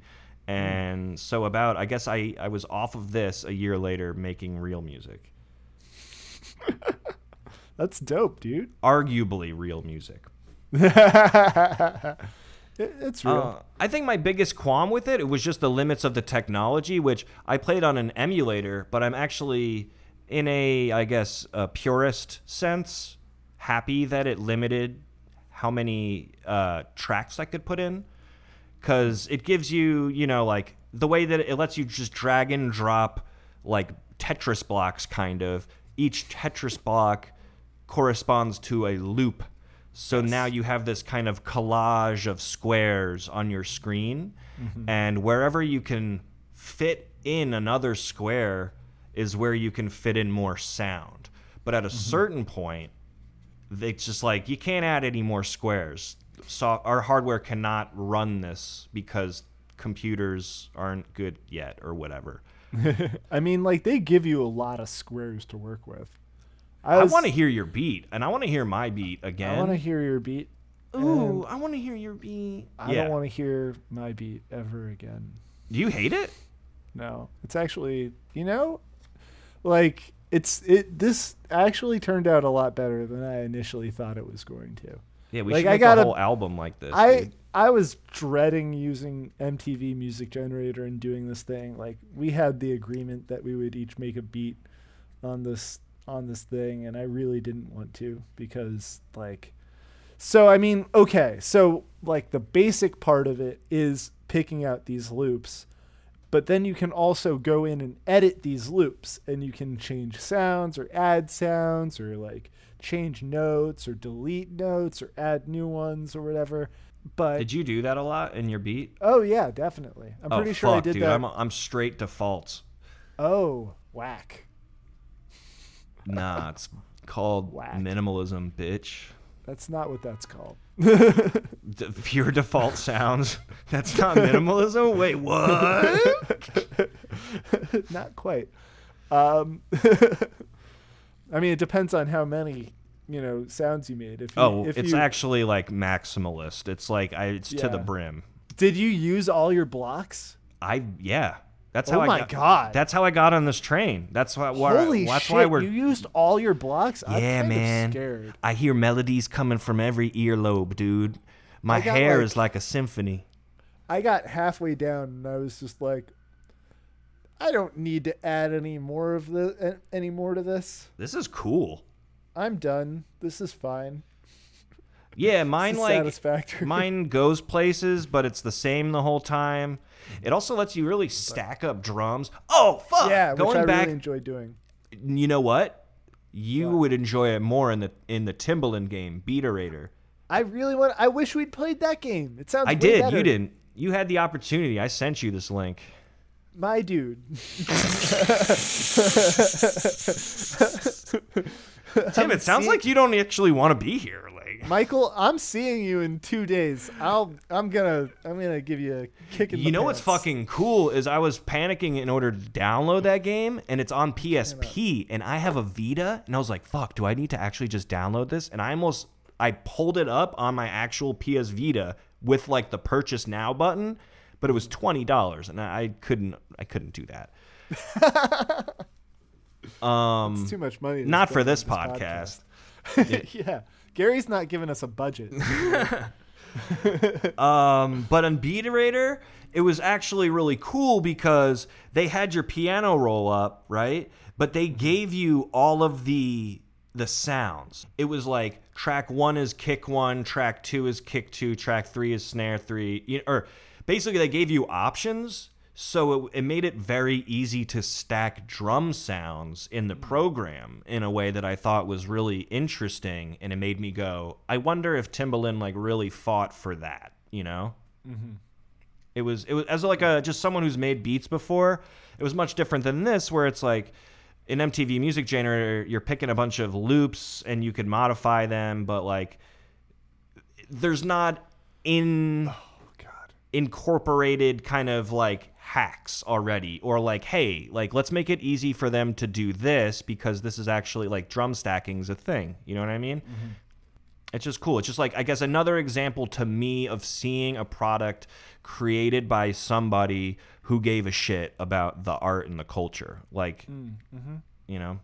And so about I guess I I was off of this a year later making real music. (laughs) That's dope, dude. Arguably real music. (laughs) It- it's real. Uh, I think my biggest qualm with it, it was just the limits of the technology, which I played on an emulator, but I'm actually, in a, I guess, a purist sense, happy that it limited how many uh, tracks I could put in because it gives you, you know, like the way that it lets you just drag and drop like Tetris blocks, kind of. Each Tetris block corresponds to a loop. So now you have this kind of collage of squares on your screen, mm-hmm. and wherever you can fit in another square is where you can fit in more sound. But at a mm-hmm. certain point, it's just like you can't add any more squares. So our hardware cannot run this because computers aren't good yet or whatever. (laughs) I mean, like they give you a lot of squares to work with. I was- want to hear your beat, and I want to hear my beat again. I want to hear your beat. Ooh, I want to hear your beat. I yeah. don't want to hear my beat ever again. Do you hate it? No, it's actually, you know, like it's it. This actually turned out a lot better than I initially thought it was going to. Yeah, we Like, should I make gotta- a whole album like this. I dude. I was dreading using MTV Music Generator and doing this thing. Like we had the agreement that we would each make a beat on this on this thing, and I really didn't want to because like. So I mean, okay, so like the basic part of it is picking out these loops, but then you can also go in and edit these loops, and you can change sounds or add sounds or like change notes or delete notes or add new ones or whatever. But Did you do that a lot in your beat? oh yeah, definitely. I'm oh, pretty sure fuck, I did dude. that. I'm, I'm straight defaults. oh, whack. Nah, it's called Whack. minimalism, bitch. That's not what that's called. D- pure default sounds. (laughs) That's not minimalism. Wait, what? (laughs) not quite. Um, (laughs) I mean, it depends on how many you know sounds you made. If you, Oh, if it's you, actually like maximalist. It's like I, it's to the brim. did you use all your blocks? I yeah. That's Oh how I my got, God. That's how I got on this train. That's why. why Holy that's shit! why we're. you used all your blocks. I'm yeah, man. scared. I hear melodies coming from every earlobe, dude. My hair like- is like a symphony. I got halfway down and I was just like, I don't need to add any more of the any more to this. This is cool. I'm done. This is fine. Yeah, mine like satisfactory. mine goes places, but it's the same the whole time. It also lets you really stack up drums. Oh fuck! Yeah, which going I back, really enjoy doing. you know what? You would enjoy it more in the in the Timbaland game, Beaterator. I really want. I wish we'd played that game. It sounds. I did. better. You didn't. You had the opportunity. I sent you this link. My dude. (laughs) Tim, it sounds like you don't actually want to be here. Michael, I'm seeing you in two days. I'll. I'm gonna. I'm gonna give you a kick in the you know what's fucking cool is I was panicking in order to download that game, and it's on PSP, and I have a Vita, and I was like, "Fuck, do I need to actually just download this?" And I almost I pulled it up on my actual PS Vita with like the purchase now button, but it was twenty dollars, and I couldn't I couldn't do that. (laughs) um, It's too much money. not for spend this podcast. podcast. (laughs) yeah, Gary's not giving us a budget. (laughs) Um, but on Beaterator, it was actually really cool because they had your piano roll up, right? But they gave you all of the the sounds. It was like track one is kick one, track two is kick two, track three is snare three, you- or basically they gave you options. So it, it made it very easy to stack drum sounds in the hmm. program in a way that I thought was really interesting, and it made me go, I wonder if Timbaland like really fought for that, you know? Mm-hmm. It was it was as like a just someone who's made beats before. It was much different than this, where it's like in MTV Music Generator, you're picking a bunch of loops and you could modify them, but like there's not in oh God. incorporated kind of like hacks already or like hey like let's make it easy for them to do this because this is actually like drum stacking's a thing. You know what i mean? Mm-hmm. It's just cool. It's just like i guess another example to me of seeing a product created by somebody who gave a shit about the art and the culture. Like mm, mm-hmm. you know?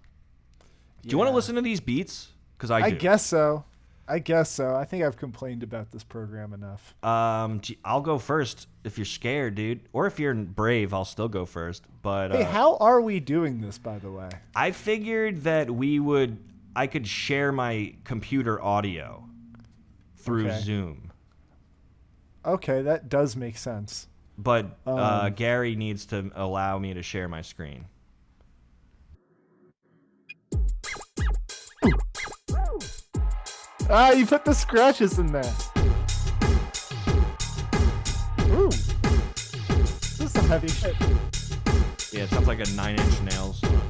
Do you want to listen to these beats? Because i, I do. guess so. I guess so. I think I've complained about this program enough. Um, gee, I'll go first if you're scared, dude, or if you're brave, I'll still go first. But Hey, uh, how are we doing this, by the way? I figured that we would, I could share my computer audio through Okay. Zoom. Okay, that does make sense. But uh, Um, Gary needs to allow me to share my screen. Ah, you put the scratches in there. Ooh. This is some heavy shit. Yeah, it sounds like a Nine Inch Nails song.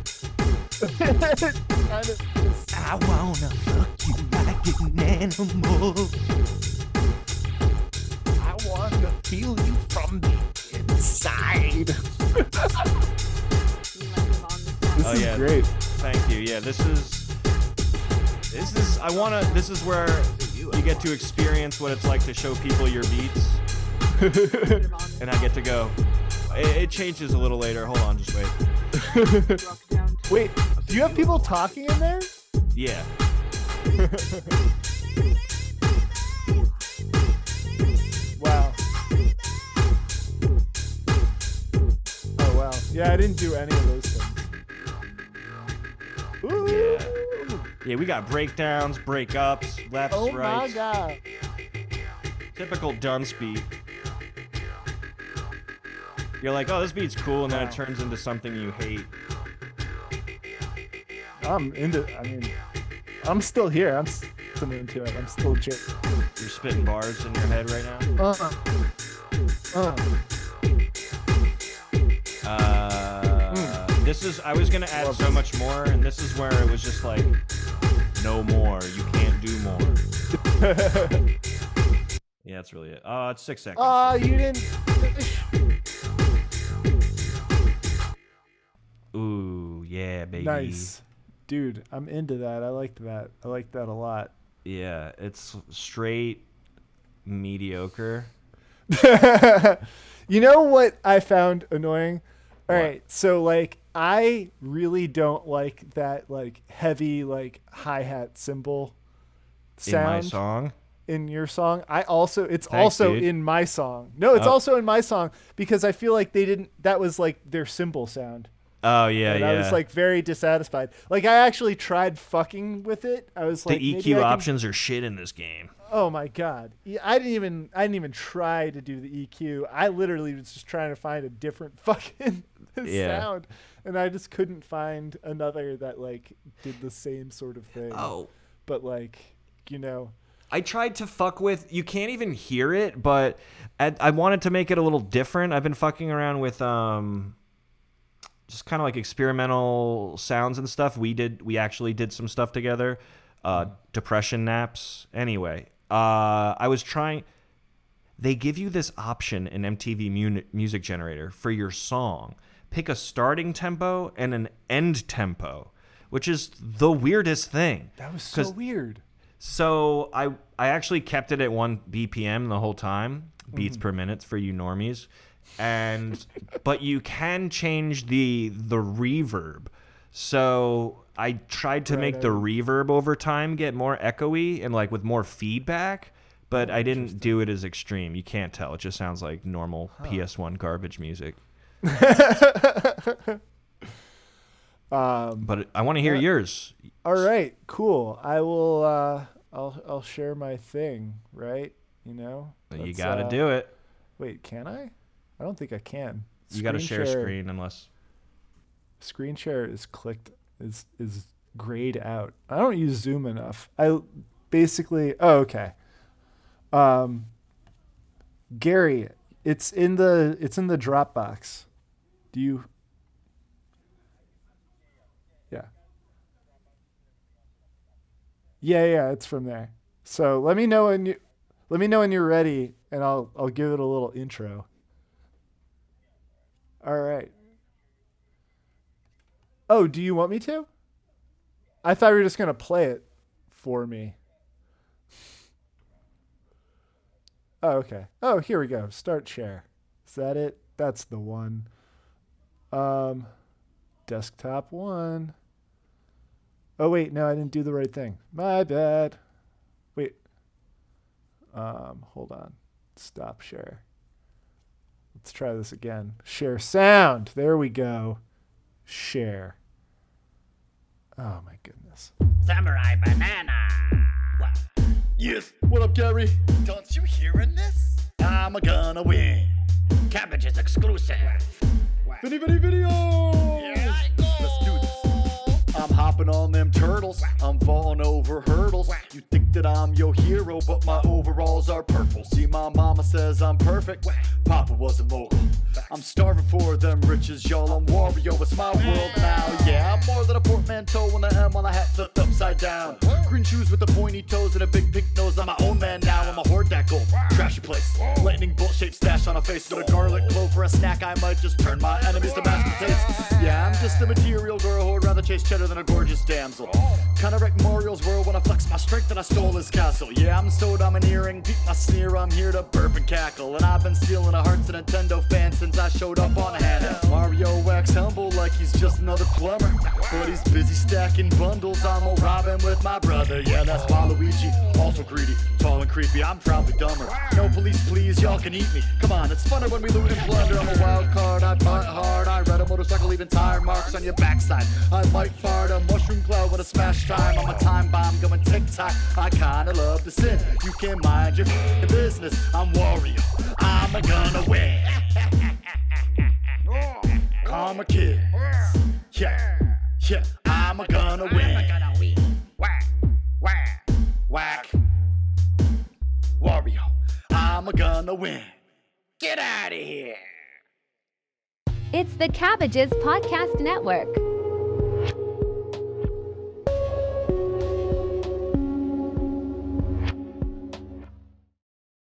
Kind (laughs) of- I wanna fuck you like an animal. I want to feel you from the inside. (laughs) This Oh, is yeah. great. Thank you. Yeah, this is. This is. I wanna. This is where you get to experience what it's like to show people your beats, (laughs) and I get to go. It, it changes a little later. Hold on, just wait. (laughs) Wait, do you have people talking in there? Yeah. (laughs) Wow. Oh wow. Yeah, I didn't do any of those things. Ooh. Yeah. Yeah, we got breakdowns, breakups, lefts, Oh my god. Typical dunce beat. You're like, oh, this beat's cool, and then it turns into something you hate. I'm into I mean I'm still here. I'm still into it. I'm still j- You're spitting bars in your head right now. uh, uh. Uh, This is. I was gonna add so much more, and this is where it was just like, no more. You can't do more. (laughs) Yeah, that's really it. Oh, it's six seconds. Ah, you didn't finish. Ooh, yeah, baby. Nice. Dude, I'm into that. I liked that. I liked that a lot. Yeah, it's straight mediocre. (laughs) you know what I found annoying? All What? right, so like I really don't like that like heavy like hi-hat cymbal sound In my song. in your song. I also it's Thanks, also dude. in my song. No, it's Oh. also in my song because I feel like they didn't that was like their cymbal sound. Oh yeah, and yeah. I was like very dissatisfied. Like I actually tried fucking with it. I was the like maybe EQ I can- options are shit in this game. Oh my god. Yeah, I didn't even I didn't even try to do the EQ. I literally was just trying to find a different (laughs) fucking Yeah. sound and I just couldn't find another that like did the same sort of thing. Oh, But like, you know, I tried to fuck with. You can't even hear it, but I, I wanted to make it a little different. I've been fucking around with um, just kind of like experimental sounds and stuff. We did. We actually did some stuff together. Uh, depression naps. Anyway, uh, I was trying. They give you this option in MTV Mu- Music Generator for your song. Pick a starting tempo and an end tempo, which is the weirdest thing. that was so weird. so I I actually kept it at one BPM the whole time, beats mm-hmm. per minute for you normies, and but you can change the the reverb. So I tried to Right, make the reverb over time get more echoey and like with more feedback, but I didn't do it as extreme. You can't tell; it just sounds like normal PS1 garbage music. (laughs) Um But I want to hear Yeah. yours. all right, cool. I will uh I'll I'll share my thing, right? You know? You got to uh, do it. Wait, can I? I don't think I can. You got to Screen share screen unless. screen share is clicked is is grayed out. I don't use Zoom enough. I basically oh okay. Um Gary, it's in the it's in the Dropbox. Do you Yeah. Yeah, yeah, it's from there. So let me know when you let me know when you're ready and I'll I'll give it a little intro. All right. Oh, do you want me to? I thought you were just gonna play it for me. Oh, okay. Oh, here we go. Start share. Is that it? That's the one. Um, desktop one. Oh wait, no, I didn't do the right thing. My bad. Wait. Um, hold on. Stop share. Let's try this again. Share sound. There we go. Share. Oh my goodness. Samurai banana. What? Yes, what up, Gary? Don't you hearing this? I'm a gonna win. Cabbage is exclusive. Vinny Vinny Video! Here I go. Let's do this. I'm hopping on them turtles. I'm falling over hurdles. You think that I'm your hero, but my overalls are purple. See, my mama says I'm perfect. Papa was a mogul. I'm starving for them riches, y'all. I'm Wario. It's my world now. Yeah, I'm more than a portmanteau when the M on the hat flipped upside down. Green shoes with the pointy toes and a big pink nose. I'm my own man now. I'm a hoard that gold. Trashy place. Lightning bolt shaped stash on a face with a garlic clove for a snack. I might just turn my enemies to mashed potatoes. Yeah, I'm just a material girl who'd rather chase cheddar than a gorgeous damsel. Kinda wreck Mario's world when I flex my strength and I stole his castle. Yeah, I'm so domineering, beat my sneer, I'm here to burp and cackle. And I've been stealing the hearts of Nintendo fans since I showed up on handheld. Mario wax humble like he's just another plumber. But he's busy stacking bundles, I'm a Robin with my brother. Yeah, that's Waluigi, also greedy, tall and creepy. I'm probably dumber. No police, please, y'all can eat me. Come on, it's funner when we loot and plunder. I'm a wild card, I butt hard. I ride a motorcycle, leaving tire marks on your backside. I might fart a mushroom cloud with a smash time. I'm a time bomb going tick tock. I kinda love to sin. You can mind your business. I'm Wario. I'm a gonna win. Karma kid. Yeah, yeah. I'm a gonna win. Gonna win. Whack, whack. Whack. Wario. I'm a gonna win. Get out of here. It's the Cabbages Podcast Network.